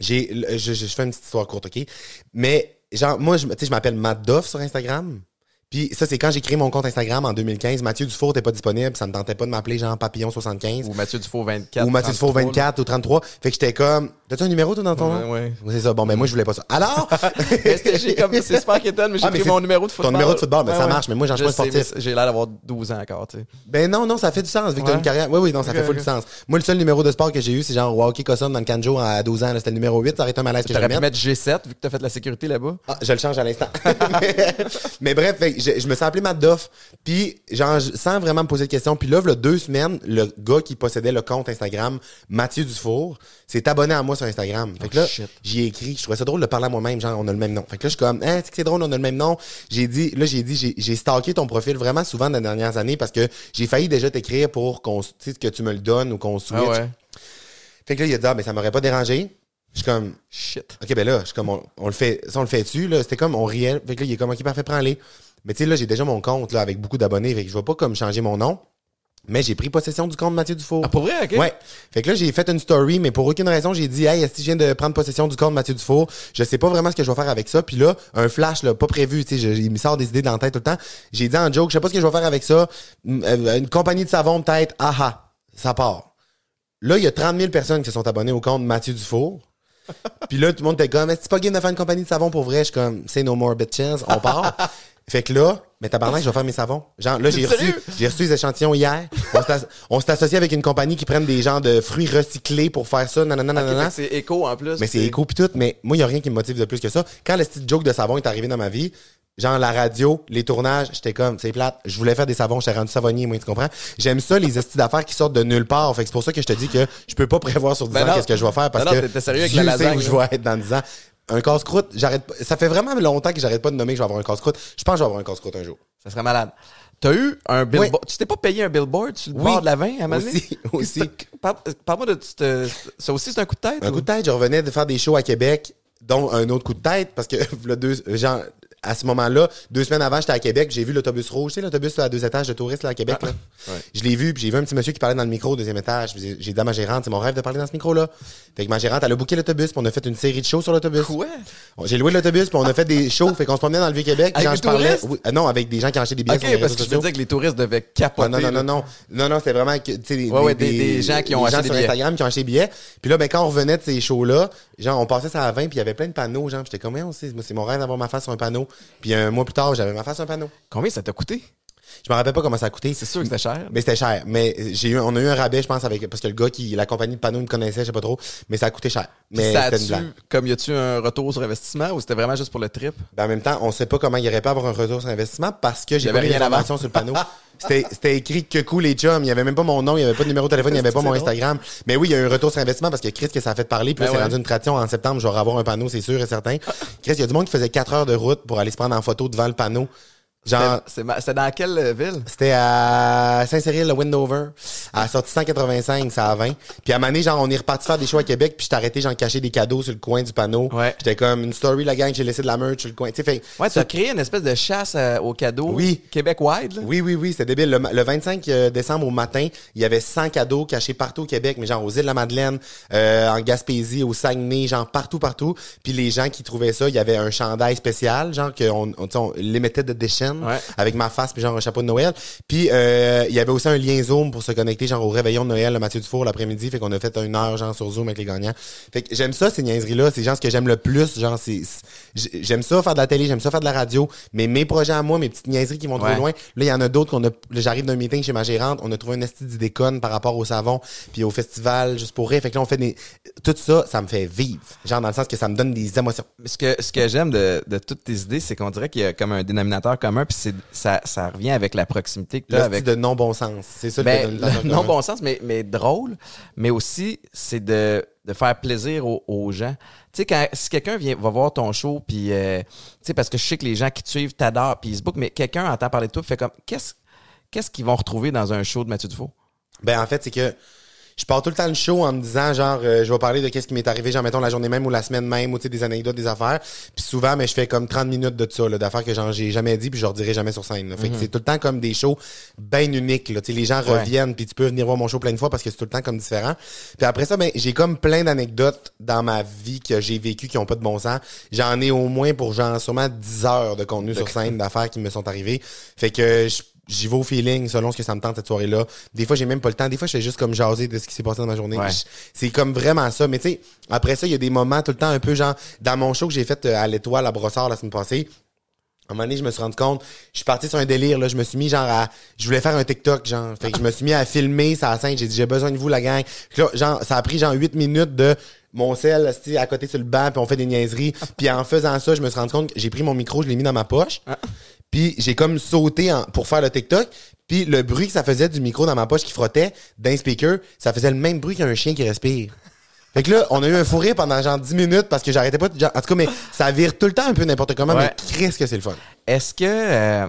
j'ai, je, je, je fais une petite histoire courte, OK? Mais, genre, moi, je, me- tu sais, je m'appelle Matt sur Instagram. Puis ça, c'est quand j'ai créé mon compte Instagram en 2015. Mathieu Dufour n'était pas disponible. Ça ne tentait pas de m'appeler genre Papillon75 Ou Mathieu Dufault 24. ou Mathieu Dufour 33, 24 ou 33. Fait que j'étais comme, t'as-tu un numéro toi dans ton nom? Ouais, ouais. C'est ça. Bon, ben moi, je voulais pas ça. Alors, Mais j'ai comme- C'est super quétaine, mais j'ai Ah, mais pris mon numéro de ton football. numéro de football, ben, ça marche, mais moi, j'en suis pas sportif. mais J'ai l'air d'avoir 12 ans encore, tu sais. ben non, non, ça fait du sens vu que t'as Ouais. une carrière. Oui, oui, non, ça fait full du sens. Moi, le seul numéro de sport que j'ai eu, c'est genre Walkie Cosson dans le Canjo à 12 ans. là, C'était le numéro 8. Ça aurait été un malaise que pu mettre G7 vu que t'as fait la sécurité là-bas. Ah, je le change à l'instant. mais, mais bref, je, je me suis appelé Matt Duff. Puis, genre, sans vraiment me poser de questions. Puis là, il deux semaines, le gars qui possédait le compte Instagram, Mathieu Dufour, s'est abonné à moi sur Instagram. Fait que là, Oh, shit. j'y ai écrit. Je trouvais ça drôle de parler à moi-même. Genre, on a le même nom. Fait que là, je suis comme, hein, c'est que c'est drôle, on a le même nom? J'ai dit, là, j'ai dit, j'ai- j'ai stalké ton profil vraiment souvent dans les dernières années parce que j'ai failli déjà t'écrire pour qu'on, que tu me le donnes ou qu'on switch. Ah ouais. Fait que là, il a dit, ah, mais ça m'aurait pas dérangé. Je suis comme, Shit. OK, ben là, je suis comme, on, on le fait, ça, on le fait dessus, là? C'était comme, on riait. Fait que là, il est comme, OK, parfait, prends-les. Mais tu sais, là, j'ai déjà mon compte, là, avec beaucoup d'abonnés. Fait que je vais pas comme changer mon nom. Mais j'ai pris possession du compte Mathieu Dufour. Ah, pour vrai, ok? Ouais. Fait que là, j'ai fait une story, mais pour aucune raison, j'ai dit, hey, est-ce que je viens de prendre possession du compte Mathieu Dufour? Je sais pas vraiment ce que je vais faire avec ça. Puis là, un flash, là, pas prévu, tu sais, il me sort des idées dans la tête tout le temps. J'ai dit en joke, je sais pas ce que je vais faire avec ça. Une, euh, une compagnie de savon, peut-être, aha, ça part. Là, il y a 30 000 personnes qui se sont abonnées au compte Mathieu Dufour. Puis là, tout le monde était comme, que c'est pas game de faire une compagnie de savon pour vrai? Je suis comme, say no more bitches, on part. fait que là, mais tabarnak, je vais faire mes savons. Genre, là, j'ai reçu, j'ai reçu les échantillons hier. On s'est associé avec une compagnie qui prennent des gens de fruits recyclés pour faire ça, nanana, Ok, nanana. c'est éco en plus. Mais c'est éco pis tout, mais moi, il y a rien qui me motive de plus que ça. Quand le style joke de savon est arrivé dans ma vie, genre la radio, les tournages, j'étais comme, c'est plate, je voulais faire des savons, j'étais rendu savonnier, moi, tu comprends? J'aime ça, les estis d'affaires qui sortent de nulle part. Fait que c'est pour ça que je te dis que je peux pas prévoir sur 10 Ben ans qu'est-ce que je vais faire parce Ben non, que sérieux avec Dieu la lasagne, où je là. vais être dans 10 ans. Un casse-croûte, j'arrête pas. Ça fait vraiment longtemps que j'arrête pas de nommer que je vais avoir un casse-croûte. Je pense que je vais avoir un casse-croûte un jour. Ça serait malade. T'as eu un billboard. Tu t'es pas payé un billboard sur le Oui. bord de la 20 à? Aussi, aussi. Parle- Parle-moi de. Ça aussi, c'est un coup de tête? Un ou? coup de tête, je revenais de faire des shows à Québec, dont un autre coup de tête, parce que v'là deux, genre, à ce moment-là, deux semaines avant, j'étais à Québec, j'ai vu l'autobus rouge, tu sais, l'autobus à deux étages de touristes là, à Québec. là. ouais. Je l'ai vu, puis j'ai vu un petit monsieur qui parlait dans le micro au deuxième étage. J'ai dit à ma gérante, c'est mon rêve de parler dans ce micro-là. Fait que ma gérante, elle a booké l'autobus, puis on a fait une série de shows sur l'autobus. Quoi? J'ai loué l'autobus, puis on a fait des shows, fait qu'on se promenait dans le Vieux-Québec. des je parlais. Oui, euh, non, avec des gens qui achetaient des billets Ok, sur les parce que je me disais que les touristes devaient capoter. Ouais, non, non, non, non. Non, non, c'était vraiment que, des, Ouais, ouais, des- des gens qui ont acheté des sur billets. Instagram qui ont acheté des billets. Puis là, ben, quand on revenait de ces shows-là, genre, on passait ça à 20, puis il y avait plein de panneaux, genre, j'étais comme, c'est mon rêve d'avoir ma face sur un panneau. Puis un mois plus tard, j'avais ma face un panneau. Combien ça t'a coûté? Je me rappelle pas comment ça a coûté. C'est sûr que c'était cher. Mais c'était cher. Mais j'ai eu, on a eu un rabais, je pense, avec, parce que le gars qui, la compagnie de panneaux me connaissait, je sais pas trop. Mais ça a coûté cher. Mais ça c'était une a-tu, blague. comme y a-tu un retour sur investissement ou c'était vraiment juste pour le trip? Ben, en même temps, on sait pas comment il aurait pas avoir un retour sur investissement parce que y j'ai pas mis rien sur le panneau. C'était, écrit que cool les chums. Il y avait même pas mon nom, il y avait pas de numéro de téléphone, il y avait pas mon. Instagram. Mais oui, il y a eu un retour sur investissement parce que Chris, que ça a fait parler. Puis Ben c'est ouais. rendu une tradition. En septembre, je vais avoir un panneau, c'est sûr et certain. Chris, il y a du monde qui faisait 4 heures de route pour aller se prendre en photo devant le panneau. Genre, C'est, dans quelle euh, ville? C'était à Saint-Cyril, le Windover. À la sortie 185, ça à 20. Puis à un moment donné, genre, on est reparti faire des shows à Québec, puis je arrêté, genre, caché des cadeaux sur le coin du panneau. Ouais. J'étais comme, une story, la gang, j'ai laissé de la merch sur le coin. Tu sais, fait, Ouais, tu as créé une espèce de chasse euh, aux cadeaux. Oui. Québec-wide. Oui, oui, oui, c'était débile. Le, ma- le 25 décembre au matin, il y avait 100 cadeaux cachés partout au Québec, mais genre aux îles de la Madeleine, euh, en Gaspésie, au Saguenay, genre partout, partout. Puis les gens qui trouvaient ça, il y avait un chandail spécial, genre qu'on on, sais, on limited Ouais. avec ma face puis genre un chapeau de Noël. Puis euh, il y avait aussi un lien Zoom pour se connecter genre au réveillon de Noël, le Mathieu Dufour l'après-midi. Fait qu'on a fait une heure genre sur Zoom avec les gagnants. Fait que j'aime ça ces niaiseries-là, c'est genre ce que j'aime le plus. Genre c'est j'aime ça faire de la télé, j'aime ça faire de la radio, mais mes projets à moi, mes petites niaiseries qui vont Ouais. trop loin. Là, il y en a d'autres qu'on a. là, J'arrive d'un meeting chez ma gérante, on a trouvé un esti d'idée conne par rapport au savon, puis au festival, juste pour rire. Fait que là, on fait des. Tout ça, ça me fait vivre. Genre dans le sens que ça me donne des émotions. Ce que, ce que j'aime de, de toutes tes idées, c'est qu'on dirait qu'il y a comme un dénominateur commun, puis c'est, ça, ça revient avec la proximité que tu as avec de non-bon sens. C'est ça Ben, le le dénominateur non commun. bon sens, mais, mais drôle, mais aussi, c'est de, de faire plaisir aux, aux gens. Tu sais, quand, si quelqu'un vient, va voir ton show, puis, euh, tu sais, parce que je sais que les gens qui te suivent t'adorent, puis ils se bookent, mais quelqu'un entend parler de toi, fait comme, qu'est-ce, qu'est-ce qu'ils vont retrouver dans un show de Mathieu Dufault? Ben en fait, c'est que je pars tout le temps le show en me disant genre euh, je vais parler de qu'est-ce qui m'est arrivé genre mettons la journée même ou la semaine même ou tu sais des anecdotes des affaires. Puis souvent mais je fais comme 30 minutes de ça là, d'affaires que genre j'ai jamais dit puis je leur dirai jamais sur scène là. fait que c'est tout le temps comme des shows bien uniques là. Tu sais les gens Ouais. reviennent puis tu peux venir voir mon show plein de fois parce que c'est tout le temps comme différent. Puis après ça ben j'ai comme plein d'anecdotes dans ma vie que j'ai vécu qui ont pas de bon sens. J'en ai au moins pour genre sûrement 10 heures de contenu sur scène d'affaires qui me sont arrivées. Fait que je J'y vais au feeling selon ce que ça me tente cette soirée-là. Des fois, j'ai même pas le temps. Des fois, je fais juste comme jaser de ce qui s'est passé dans ma journée. Ouais. C'est comme vraiment ça. Mais tu sais, après ça, il y a des moments tout le temps un peu genre dans mon show que j'ai fait euh, à l'étoile à Brossard la semaine passée. À un moment donné, je me suis rendu compte, je suis parti sur un délire, là. Je me suis mis genre à, je voulais faire un TikTok, genre. Fait que je me suis mis à filmer ça scène. J'ai dit, j'ai besoin de vous, la gang. Là, genre, ça a pris genre 8 minutes de mon sel, à côté sur le banc, puis on fait des niaiseries. Puis en faisant ça, je me suis rendu compte que j'ai pris mon micro, je l'ai mis dans ma poche. Puis j'ai comme sauté en- pour faire le TikTok. Puis le bruit que ça faisait du micro dans ma poche qui frottait d'un speaker, ça faisait le même bruit qu'un chien qui respire. Fait que là, on a eu un fou rire pendant genre 10 minutes parce que j'arrêtais pas de... genre- en tout cas, mais ça vire tout le temps un peu n'importe comment, Ouais. mais qu'est-ce que c'est le fun. Est-ce que, euh,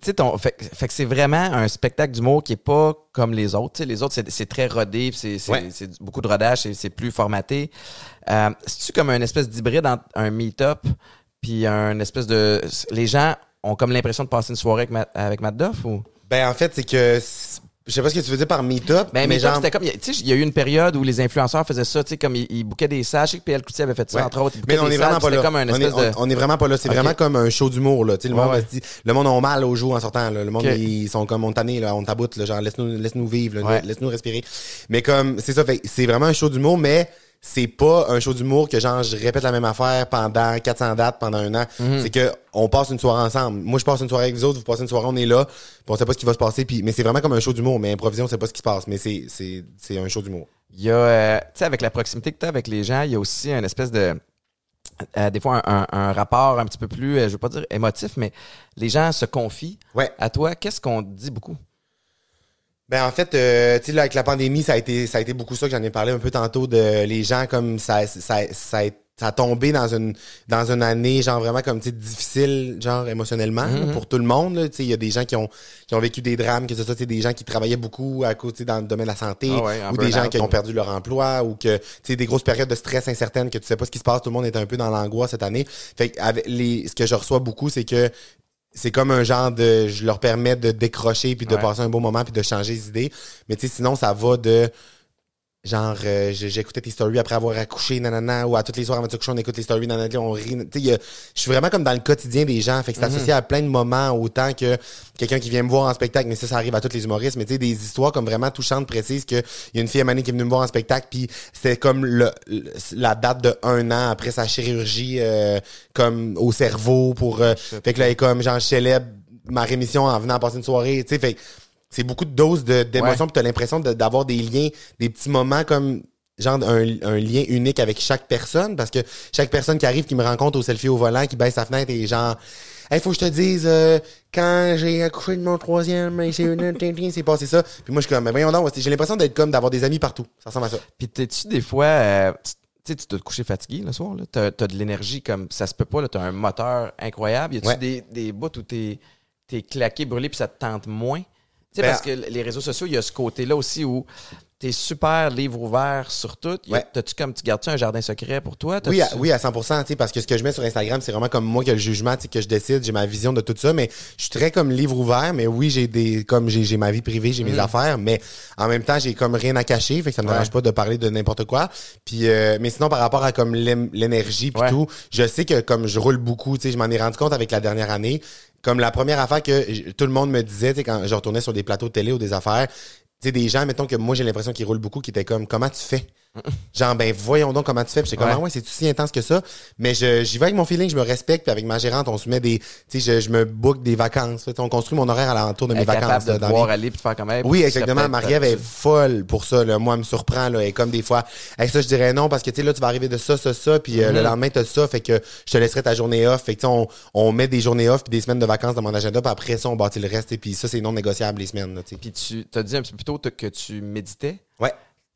tu sais, ton, fait, fait que c'est vraiment un spectacle d'humour qui est pas comme les autres. Tu sais, les autres, c'est, très rodé, c'est, Ouais. beaucoup de rodage, c'est, c'est plus formaté. Euh, c'est-tu comme une espèce d'hybride entre un meet-up puis un espèce de... Les gens ont comme l'impression de passer une soirée avec, Matt- avec Matt Duff ou... Ben en fait, c'est que... Je sais pas ce que tu veux dire par meet-up, Ben, mais meet-up, genre... c'était comme, tu sais, il y a eu une période où les influenceurs faisaient ça, tu sais, comme ils, ils bookaient des salles. Je sais que PL Coutier avait fait ça, Ouais. entre autres. Mais on est vraiment pas là. Comme un on, est, de... on- on est vraiment pas là. C'est vraiment comme un show d'humour, là. Tu sais, le Ouais, monde, ouais. se dit- le monde a mal au jour en sortant, là. Le monde, ils sont comme on tannés, là. On taboute, là. Genre, laisse-nous, laisse-nous vivre, là. Ouais. Laisse-nous respirer. Mais comme, c'est ça. C'est vraiment un show d'humour, mais c'est pas un show d'humour que genre, je répète la même affaire pendant 400 dates, pendant un an. Mhm. C'est que, on passe une soirée ensemble. Moi, je passe une soirée avec vous autres, vous passez une soirée, on est là. Puis on sait pas ce qui va se passer. Puis, mais c'est vraiment comme un show d'humour. Mais improvisé, on sait pas ce qui se passe. Mais c'est, c'est, c'est un show d'humour. Il y a, euh, tu sais, avec la proximité que tu as avec les gens, il y a aussi une espèce de. euh, des fois, un, un- un rapport un petit peu plus, euh, je veux pas dire émotif, mais les gens se confient Ouais. à toi. Qu'est-ce qu'on dit beaucoup? Ben en fait, euh, tu sais avec la pandémie, ça a été ça a été beaucoup ça que j'en ai parlé un peu tantôt de les gens comme ça ça ça a, ça a tombé dans une dans une année genre vraiment comme tu sais difficile genre émotionnellement là, Mhm. pour tout le monde tu sais il y a des gens qui ont qui ont vécu des drames que ce soit des gens qui travaillaient beaucoup à sais, dans le domaine de la santé Ah ouais, ou des gens qui ont perdu leur emploi ou que tu sais des grosses périodes de stress incertaines que tu sais pas ce qui se passe, tout le monde est un peu dans l'angoisse cette année. Fait que avec les ce que je reçois beaucoup c'est que c'est comme un genre de je leur permets de décrocher puis de Ouais. passer un beau moment puis de changer les idées mais tu sais sinon ça va de genre euh, j'écoutais tes stories après avoir accouché nanana ou à toutes les soirs avant de coucher on écoute les stories nanana on rit je suis vraiment comme dans le quotidien des gens fait que c'est Mhm. associé à plein de moments autant que quelqu'un qui vient me voir en spectacle mais ça ça arrive à tous les humoristes mais tu sais des histoires comme vraiment touchantes précises que il y a une fille à Mané qui est venue me voir en spectacle puis c'était comme le, le- la date de un an après sa chirurgie euh, comme au cerveau pour euh, fait que là elle est comme genre je célèbre ma rémission en venant passer une soirée, tu sais, fait c'est beaucoup de doses d'émotions, puis t'as l'impression de- d'avoir des liens, des petits moments comme genre un, un lien unique avec chaque personne, parce que chaque personne qui arrive, qui me rencontre au selfie au volant, qui baisse sa fenêtre et genre, hey, faut que je te dise, euh, quand j'ai accouché de mon troisième, c'est passé ça. Puis moi, je suis comme, mais voyons donc, j'ai l'impression d'être comme d'avoir des amis partout. Ça ressemble à ça. Puis t'es-tu des fois, euh, tu tu sais, tu dois te coucher fatigué le soir, là. T'as, t'as de l'énergie comme ça se peut pas, là. T'as un moteur incroyable. Y a-tu Ouais. des, des bouts où t'es, t'es claqué, brûlé, puis ça te tente moins? Tu sais, Ben, parce que les réseaux sociaux, il y a ce côté-là aussi où t'es super livre ouvert sur tout. Ouais. T'as-tu comme, tu gardes-tu un jardin secret pour toi? Oui, à, oui, à 100%, tu sais, parce que ce que je mets sur Instagram, c'est vraiment comme moi qui ai le jugement, tu que je décide, j'ai ma vision de tout ça, mais je suis très comme livre ouvert, mais oui, j'ai des, comme j'ai, ma vie privée, j'ai mes affaires, mais en même temps, j'ai comme rien à cacher, fait que ça me Mm. Ouais. dérange pas de parler de n'importe quoi. Puis, euh, mais sinon, par rapport à comme l'énergie puis Ouais. tout, je sais que comme je roule beaucoup, tu sais, je m'en ai rendu compte avec la dernière année, comme la première affaire que tout le monde me disait, quand je retournais sur des plateaux de télé ou des affaires, tu sais, des gens, mettons que moi, j'ai l'impression qu'ils roulent beaucoup, qui étaient comme, comment tu fais? Genre, ben, voyons donc comment tu fais. Puis j'étais comme, Ouais. ah ouais, c'est si intense que ça? Mais je, j'y vais avec mon feeling, je me respecte. Puis avec ma gérante, on se met des, tu sais, je, je me book des vacances. Fait, on construit mon horaire à l'entour de mes vacances. de dans te la voir vie. aller puis faire comme hey, Oui, exactement. Marie-Ève peut-être- est folle pour ça. Là. Moi, elle me surprend. Là. Est comme des fois, hey, ça, je dirais non parce que tu sais, là, tu vas arriver de ça, ça, ça. Puis euh, le Mhm. lendemain, tu as ça. Fait que je te laisserai ta journée off. Fait que tu sais, on, on met des journées off puis des semaines de vacances dans mon agenda. Puis après ça, on bâtit le reste. Et puis ça, c'est non négociable les semaines. Là. Puis tu t'as dit un petit peu plus tôt que tu méditais. ouais.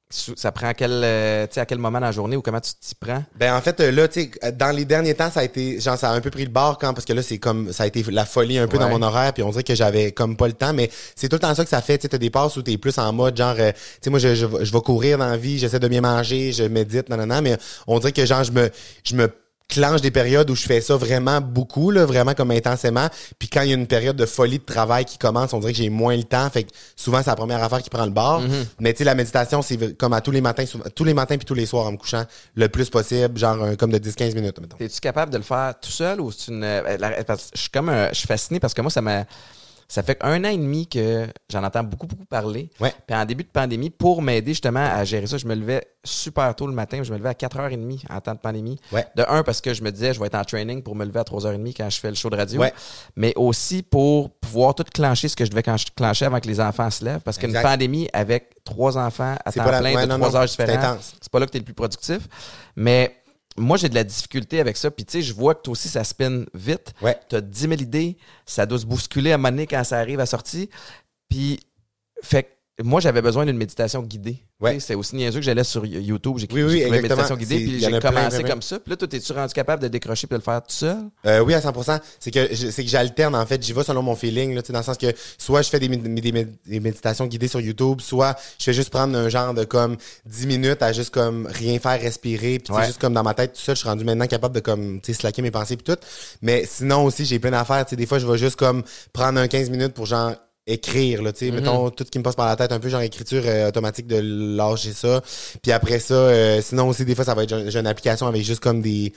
Ça prend à quel, euh, à quel moment dans la journée ou comment tu t'y prends? Ben en fait euh, là tu sais dans les derniers temps ça a été genre ça a un peu pris le bord quand parce que là c'est comme ça a été la folie un peu Ouais. dans mon horaire puis on dirait que j'avais comme pas le temps mais c'est tout le temps ça que ça fait tu sais t'as des passes où t'es plus en mode genre euh, tu sais moi je, je, vais- je vais courir dans la vie j'essaie de bien manger je médite nanana mais on dirait que genre je me je me clenche des périodes où je fais ça vraiment beaucoup là vraiment comme intensément puis quand il y a une période de folie de travail qui commence on dirait que j'ai moins le temps fait que souvent c'est la première affaire qui prend le bord mais tu sais la méditation c'est comme à tous les matins souvent- tous les matins puis tous les soirs en me couchant le plus possible genre un- comme de 10-15 minutes mettons. Es-tu capable de le faire tout seul ou c'est une. euh, la- parce que je suis comme un- je suis fasciné parce que moi, ça m'a. Ça fait un an et demi que j'en entends beaucoup, beaucoup parler. Ouais. Puis en début de pandémie, pour m'aider justement à gérer ça, je me levais super tôt le matin. Je me levais à 4h30 en temps de pandémie. Ouais. De un, parce que je me disais, je vais être en training pour me lever à 3h30 quand je fais le show de radio. Ouais. Mais aussi pour pouvoir tout clencher ce que je devais clencher avant que les enfants se lèvent. Parce qu'une pandémie avec trois enfants à temps plein de trois heures différentes, c'est pas là que tu es le plus productif. Mais moi, j'ai de la difficulté avec ça. Puis, tu sais, je vois que toi aussi, ça spin vite. Ouais. Tu as 10 000 idées. Ça doit se bousculer à un moment donné quand ça arrive à sortie. Puis, fait que moi, j'avais besoin d'une méditation guidée. Ouais. C'est aussi niaiseux que j'allais sur YouTube. J'ai Oui, oui, trouvé méditation guidée. Puis, j'ai commencé plein, comme ça. Puis là, toi, es-tu rendu capable de décrocher et de le faire tout seul? Euh, oui, à 100%. C'est que c'est que j'alterne en fait. J'y vais selon mon feeling, là, tu sais, dans le sens que soit je fais des, des, mé- des méditations guidées sur YouTube, soit je fais juste prendre un genre de comme 10 minutes à juste comme rien faire, respirer, puis Ouais. juste comme dans ma tête tout ça, je suis rendu maintenant capable de comme tu sais slacker mes pensées puis tout. Mais sinon aussi j'ai plein d'affaires. Tu sais, des fois je vais juste comme prendre un 15 minutes pour genre écrire là tu sais mettons tout ce qui me passe par la tête un peu genre écriture euh, automatique de lâcher ça puis après ça euh, sinon aussi des fois ça va être j'ai une application avec juste comme des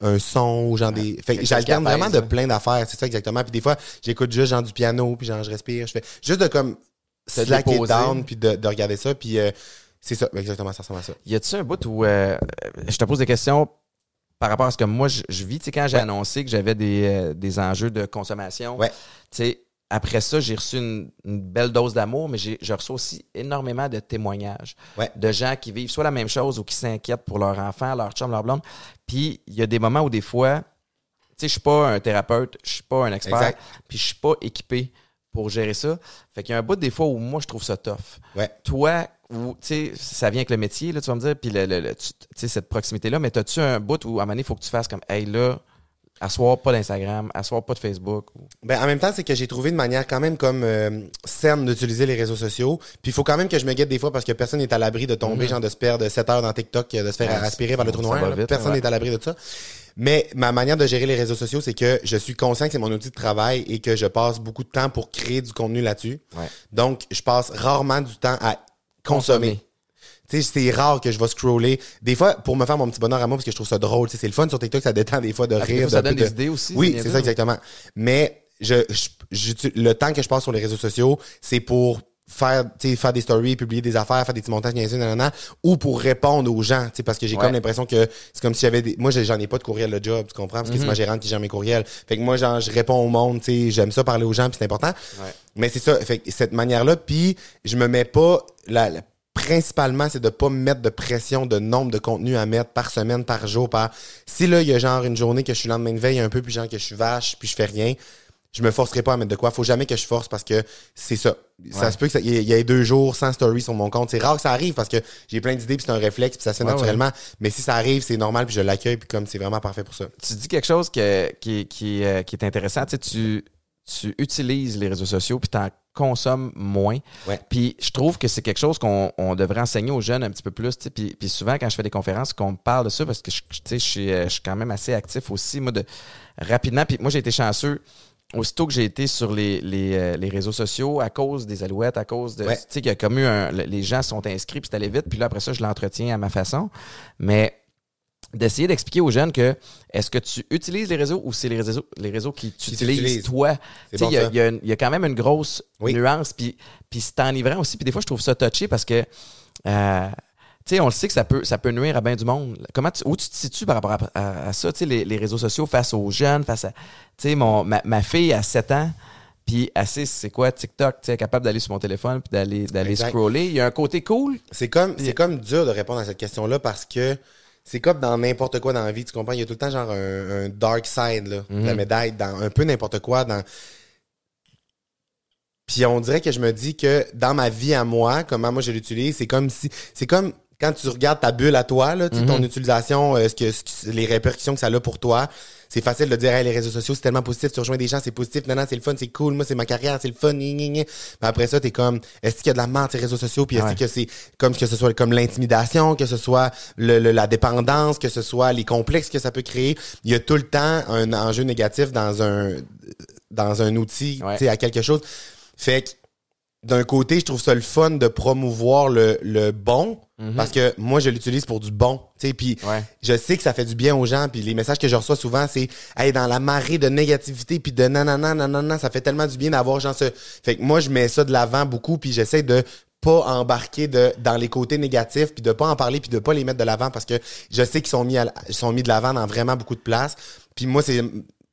un son ou genre des fait j'alterne vraiment de plein d'affaires c'est ça exactement puis des fois j'écoute juste genre du piano puis genre je respire je fais juste de comme slacker déposer. down puis de, de regarder ça puis euh, c'est ça exactement ça ressemble à ça Y a-tu un bout où euh, je te pose des questions par rapport à ce que moi je, je vis? Tu sais, quand j'ai Ouais. annoncé que j'avais des, euh, des enjeux de consommation, Ouais. tu sais, après ça, j'ai reçu une, une belle dose d'amour, mais j'ai, je reçois aussi énormément de témoignages Ouais. de gens qui vivent soit la même chose ou qui s'inquiètent pour leur enfant, leur chum, leur blonde. Puis il y a des moments où des fois, tu sais, je suis pas un thérapeute, je suis pas un expert, Exact. puis je suis pas équipé pour gérer ça. Fait qu'il y a un bout des fois où moi je trouve ça tough ouais toi, tu sais, ça vient avec le métier, là, tu vas me dire, puis le, le- cette proximité-là, mais as-tu un bout où, à un moment donné, il faut que tu fasses comme, hey, là, asseoir pas d'Instagram, asseoir pas de Facebook. Ben, en même temps, c'est que j'ai trouvé une manière quand même comme euh, saine d'utiliser les réseaux sociaux. Puis il faut quand même que je me guette des fois parce que personne n'est à l'abri de tomber, Mhm. genre de se perdre 7 heures dans TikTok, de se faire Ouais, aspirer par le trou noir. vite, personne ouais. n'est à l'abri de ça. Mais ma manière de gérer les réseaux sociaux, c'est que je suis conscient que c'est mon outil de travail et que je passe beaucoup de temps pour créer du contenu là-dessus. Ouais. Donc, je passe rarement du temps à consommer. Tu sais, c'est rare que je vais scroller. Des fois, pour me faire mon petit bonheur à moi, parce que je trouve ça drôle. Tu sais, c'est le fun sur TikTok, ça détend des fois de que rire. des fois, ça donne peu des de- idées aussi. oui, c'est ça exactement. Mais je, je- j'utilise- le temps que je passe sur les réseaux sociaux, c'est pour faire tu sais, faire des stories publier des affaires faire des petits montages nanana, ou pour répondre aux gens tu sais, parce que j'ai Ouais. comme l'impression que c'est comme si j'avais des moi j'en ai pas de courriel de job tu comprends parce que Mhm. c'est ma gérante qui gère mes courriels fait que moi genre je réponds au monde tu sais j'aime ça parler aux gens puis c'est important Ouais. mais c'est ça fait que cette manière là puis je me mets pas la, la- principalement c'est de pas me mettre de pression de nombre de contenus à mettre par semaine par jour par si là il y a genre une journée que je suis le lendemain de veille un peu puis genre que je suis vache puis je fais rien je me forcerai pas à mettre de quoi. Faut jamais que je force parce que c'est ça. Ça se peut qu'il y ait- il y ait deux jours sans story sur mon compte. C'est rare que ça arrive parce que j'ai plein d'idées puis c'est un réflexe puis ça se fait Ouais, naturellement. Mais si ça arrive, c'est normal puis je l'accueille puis comme c'est vraiment parfait pour ça. Tu dis quelque chose que- qui, qui, euh, qui est intéressant. Tu, sais, tu, tu utilises les réseaux sociaux puis consommes moins. Ouais. Puis je trouve que c'est quelque chose qu'on on devrait enseigner aux jeunes un petit peu plus. Puis, puis souvent, quand je fais des conférences, qu'on me parle de ça parce que je, tu sais, je, suis, euh, je suis quand même assez actif aussi, moi, de rapidement. Puis moi, j'ai été chanceux. Aussitôt que j'ai été sur les, les, euh, les réseaux sociaux, à cause des alouettes, à cause de. Ouais. Tu sais, qu'il y a comme eu un. Les gens sont inscrits, puis c'est allé vite. Puis là, après ça, je l'entretiens à ma façon. Mais d'essayer d'expliquer aux jeunes que est-ce que tu utilises les réseaux ou c'est les réseaux, les réseaux qui t'utilisent toi? Bon, il y a- y, a y quand même une grosse Oui. nuance. Puis, puis c'est enivrant aussi. Puis des fois, je trouve ça touché parce que, euh, tu sais, on le sait que ça peut, ça peut nuire à bien du monde. Comment tu, où tu te situes par rapport à, à- à ça, tu sais, les, les réseaux sociaux face aux jeunes, face à, tu sais, mon, ma, ma fille a 7 ans. Puis, assez, c'est quoi TikTok? Tu est capable d'aller sur mon téléphone puis d'aller, d'aller scroller. Il y a un côté cool. C'est comme, c'est comme dur de répondre à cette question-là parce que c'est comme dans n'importe quoi dans la vie, tu comprends? Il y a tout le temps genre un, un dark side là, de la Mhm. médaille, dans un peu n'importe quoi. Dans... Puis on dirait que je me dis que dans ma vie à moi, comment moi je l'utilise, c'est comme si. C'est comme quand tu regardes ta bulle à toi, là, ton utilisation, euh, ce que, ce que- les répercussions que ça a pour toi. C'est facile de dire, hey, les réseaux sociaux, c'est tellement positif, tu rejoins des gens, c'est positif, non, non, c'est le fun, c'est cool, moi, c'est ma carrière, c'est le fun, gna, gna, gna. Mais après ça, t'es comme, est-ce qu'il y a de la merde, ces réseaux sociaux, puis est-ce Ouais. que c'est comme que ce soit comme l'intimidation, que ce soit le, le- la dépendance, que ce soit les complexes que ça peut créer? Il y a tout le temps un enjeu négatif dans un, dans un outil, Ouais. tu sais, à quelque chose. Fait que, d'un côté, je trouve ça le fun de promouvoir le, le bon, parce que moi, je l'utilise pour du bon, tu sais, puis Ouais. je sais que ça fait du bien aux gens, puis les messages que je reçois souvent, c'est « Hey, dans la marée de négativité, puis de nanana, nanana, ça fait tellement du bien d'avoir genre ce... » Fait que moi, je mets ça de l'avant beaucoup, puis j'essaie de pas embarquer de, dans les côtés négatifs, puis de pas en parler, puis de pas les mettre de l'avant, parce que je sais qu'ils sont mis, à ils sont mis de l'avant dans vraiment beaucoup de places. Puis moi, c'est...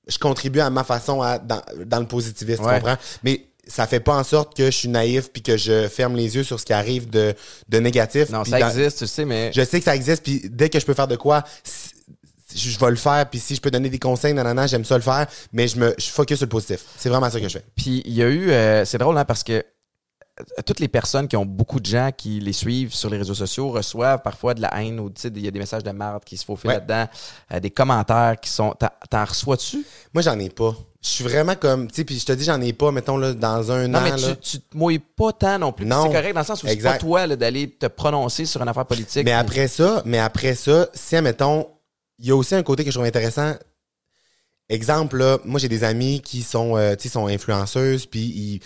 Je contribue à ma façon à, dans, dans le positivisme, Ouais. tu comprends? Mais ça fait pas en sorte que je suis naïf puis que je ferme les yeux sur ce qui arrive de, de négatif. Non, ça dans- existe, tu sais, mais. je sais que ça existe, puis dès que je peux faire de quoi, je je vais le faire, puis si je peux donner des conseils, nanana, j'aime ça le faire, mais je me je focus sur le positif. C'est vraiment ça que je fais. Puis il y a eu, euh, c'est drôle hein, parce que toutes les personnes qui ont beaucoup de gens qui les suivent sur les réseaux sociaux reçoivent parfois de la haine ou il y a des messages de merde qui se faufilent Ouais. là-dedans, euh, des commentaires qui sont. T'en, reçois-tu? Moi, j'en ai pas. Je suis vraiment comme, tu sais, puis je te dis, j'en ai pas, mettons, là, dans un Non, an, mais là. tu, tu te mouilles pas tant non plus. Non. C'est correct dans le sens où c'est pas toi d'aller te prononcer sur une affaire politique. Mais puis- après ça, mais après ça, si, mettons, il y a aussi un côté que je trouve intéressant. Exemple, là, moi, j'ai des amis qui sont, euh, tu sais, sont influenceuses, puis ils,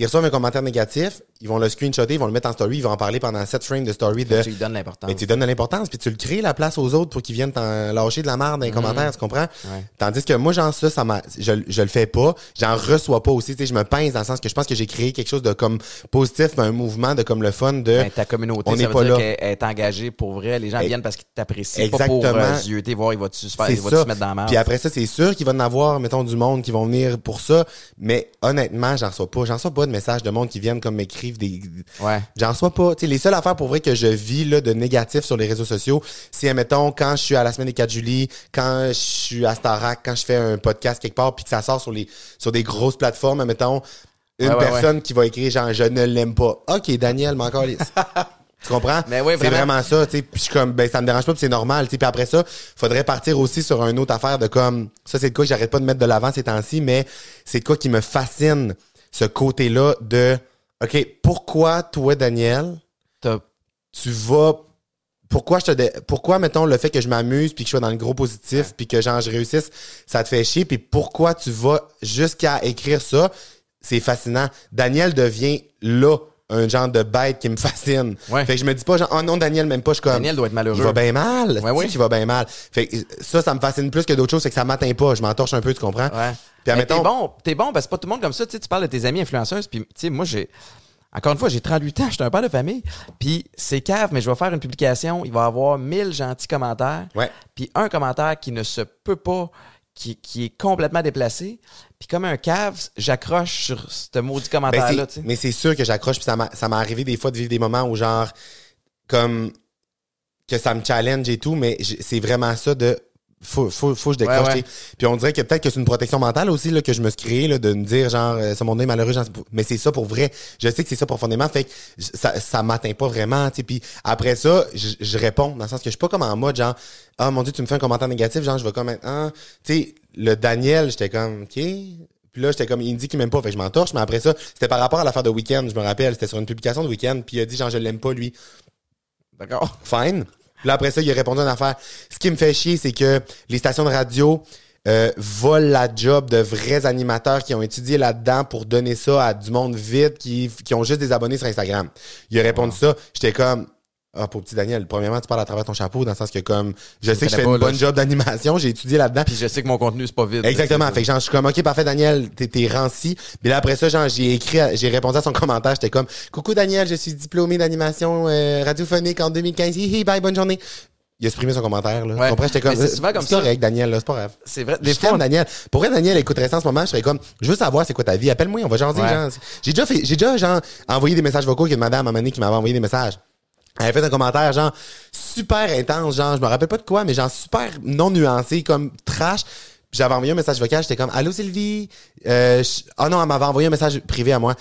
ils reçoivent un commentaire négatif, ils vont le screenshotter, ils vont le mettre en story, ils vont en parler pendant 7 frames de story de... tu lui donnes l'importance. Mais tu donnes de l'importance, puis tu le crées la place aux autres pour qu'ils viennent t'en lâcher de la merde dans les commentaires, tu comprends? Ouais. Tandis que moi, genre ça, ça m'a, je, je le fais pas, j'en reçois pas aussi, tu sais, je me pince dans le sens que je pense que j'ai créé quelque chose de comme positif, un mouvement de comme le fun de... Ben, ta communauté, On ça n'est veut pas dire là. qu'elle est engagée pour vrai. Les gens viennent parce qu'ils t'apprécient, pas pour Exactement. euh, zioter, voir, il va-tu se faire, il ça. se mettre dans la merde. Puis après ça, c'est sûr qu'il va en avoir, mettons, du monde qui vont venir pour ça. Mais honnêtement, j'en reçois pas. J'en reçois pas de messages de monde qui viennent comme des. Ouais. J'en reçois pas. Tu sais, les seules affaires pour vrai que je vis là, de négatif sur les réseaux sociaux, c'est, mettons, quand je suis à la semaine des 4 juillet, quand je suis à Starac, quand je fais un podcast quelque part, puis que ça sort sur les sur des grosses plateformes, mettons, une Ouais, ouais, personne qui va écrire genre je ne l'aime pas. OK, Daniel, mais encore. Tu comprends? Mais oui, c'est vraiment. vraiment ça, tu sais. Puis je suis comme, ben, ça me dérange pas, puis c'est normal, tu sais. Puis après ça, faudrait partir aussi sur une autre affaire de comme, ça, c'est de quoi que j'arrête pas de mettre de l'avant ces temps-ci, mais c'est de quoi qui me fascine, ce côté-là de, OK, pourquoi toi, Daniel, tu vas, pourquoi je te, dé- pourquoi, mettons, le fait que je m'amuse puis que je sois dans le gros positif puis que, genre, je réussisse, ça te fait chier puis pourquoi tu vas jusqu'à écrire ça, c'est fascinant. Daniel devient là un genre de bête qui me fascine. Ouais. Fait que je me dis pas genre oh non Daniel même pas je suis comme Daniel doit être malheureux. il va bien mal. Ouais, oui. Il va bien mal. Fait que ça ça me fascine plus que d'autres choses, c'est que ça m'atteint pas, je m'entorche un peu, tu comprends? Ouais. Puis Mais t'es admettons bon, t'es bon, parce que c'est pas tout le monde comme ça. Tu sais, tu parles de tes amis influenceuses, puis tu sais, moi j'ai. encore une fois, j'ai 38 ans, je suis un père de famille, puis c'est cave, mais je vais faire une publication, il va y avoir 1000 gentils commentaires, Ouais. puis un commentaire qui ne se peut pas, qui, qui est complètement déplacé, puis comme un cave, j'accroche sur ce maudit Ben, commentaire-là, mais c'est sûr que j'accroche, puis ça m'est arrivé des fois de vivre des moments où, genre, comme, que ça me challenge et tout, mais c'est vraiment ça de. Faut, faut, faut que je décroche. Ouais, ouais. Puis on dirait que peut-être que c'est une protection mentale aussi là, que je me suis créé là, de me dire genre euh, ce monde est malheureux, genre, mais c'est ça pour vrai. Je sais que c'est ça profondément, fait que ça, ça m'atteint pas vraiment. tu sais. Puis après ça, je, je réponds dans le sens que je suis pas comme en mode genre ah mon dieu tu me fais un commentaire négatif, genre je vais comme ah tu sais le Daniel j'étais comme ok puis là, j'étais comme, il me dit qu'il m'aime pas, fait que je m'entorche, mais après ça, c'était par rapport à l'affaire de Weekend, je me rappelle, c'était sur une publication de Weekend, puis il a dit, genre, je l'aime pas, lui. D'accord. Fine. Là, après ça, il a répondu à une affaire. Ce qui me fait chier, c'est que les stations de radio euh, volent la job de vrais animateurs qui ont étudié là-dedans pour donner ça à du monde vide qui, qui ont juste des abonnés sur Instagram. Il a répondu ça. J'étais comme, ah, pour petit Daniel, premièrement, tu parles à travers ton chapeau, dans le sens que comme, je sais que je fais une pas, là. bonne job d'animation, j'ai étudié là-dedans. Puis je sais que mon contenu, c'est pas vide. Exactement. là, Fait que genre, je suis comme, OK, parfait, Daniel, t'es, t'es ranci. Puis là, après ça, genre, j'ai écrit, j'ai répondu à son commentaire. J'étais comme, coucou Daniel, je suis diplômé d'animation euh, radiophonique en 2015. Hi, hi, bye, bonne journée. Il a supprimé son commentaire, là. Ouais. Comprends? J'étais comme, Mais c'est souvent comme c'est ça. correct, Daniel, là, c'est pas grave. C'est vrai. Des je fois, Daniel. Pour vrai, Daniel écouterait ça en ce moment, je serais comme, je veux savoir c'est quoi ta vie. Appelle-moi, on va jaser, Ouais. genre. J'ai déjà fait, j'ai déjà, genre, envoyé des messages vocaux qu'il y a une madame à un moment donné qui m'avait envoyé des messages. Elle avait fait un commentaire, genre, super intense, genre, je me rappelle pas de quoi, mais genre, super non nuancé, comme trash. J'avais envoyé un message vocal, j'étais comme, allô Sylvie? Euh, Ah non, elle m'avait envoyé un message privé à moi.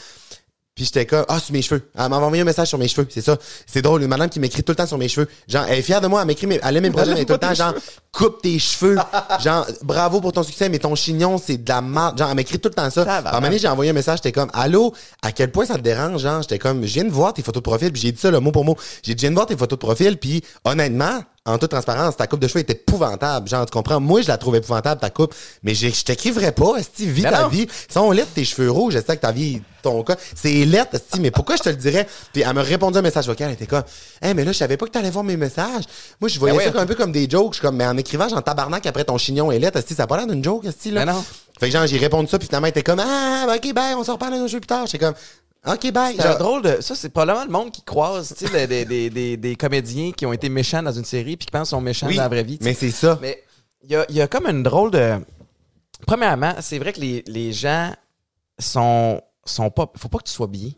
Puis j'étais comme, ah, sur mes cheveux. Elle m'avait envoyé un message sur mes cheveux, c'est ça. C'est drôle, une madame qui m'écrit tout le temps sur mes cheveux. Genre, elle est fière de moi, elle m'écrit, mes- elle aime mes projets, mais tout le temps, genre, coupe tes cheveux. genre, bravo pour ton succès, mais ton chignon, c'est de la merde. Genre, elle m'écrit tout le temps ça. À un Tabarnak. moment donné, j'ai envoyé un message, j'étais comme, allô, à quel point ça te dérange, genre, j'étais comme, je viens de voir tes photos de profil, puis j'ai dit ça, le mot pour mot. J'ai dit, je viens de voir tes photos de profil, puis honnêtement, en toute transparence, ta coupe de cheveux était épouvantable. Genre, tu comprends? Moi, je la trouve épouvantable, ta coupe. Mais j'ai- je t'écriverais pas, Esti, vis Ben ta non. vie. Si on tes cheveux rouges, je sais que ta vie, ton cas, c'est lettre, Esti, mais pourquoi je te le dirais? Puis elle me répondit un message vocal, elle était comme, hey, mais là, je savais pas que t'allais voir mes messages. Moi, je voyais Ben ouais. ça comme un peu comme des jokes. Je suis comme, mais en écrivant, j'en tabarnak après ton chignon est lettre, Esti, ça a pas l'air d'une joke, Esti, là. Ben non. Fait que genre, j'ai répondu ça, puis finalement, elle était comme, ah, ben, ok, bye, on s'en reparle un jeu plus tard. J'étais comme, ok, bye. C'est drôle de. Ça, c'est probablement le monde qui croise, tu sais, des, des, des, des comédiens qui ont été méchants dans une série puis qui pensent qu'ils sont méchants oui, dans la vraie vie. tu sais. mais c'est ça. Mais il y a, y a comme une drôle de. Premièrement, c'est vrai que les, les gens sont, sont pas. Faut pas que tu sois bien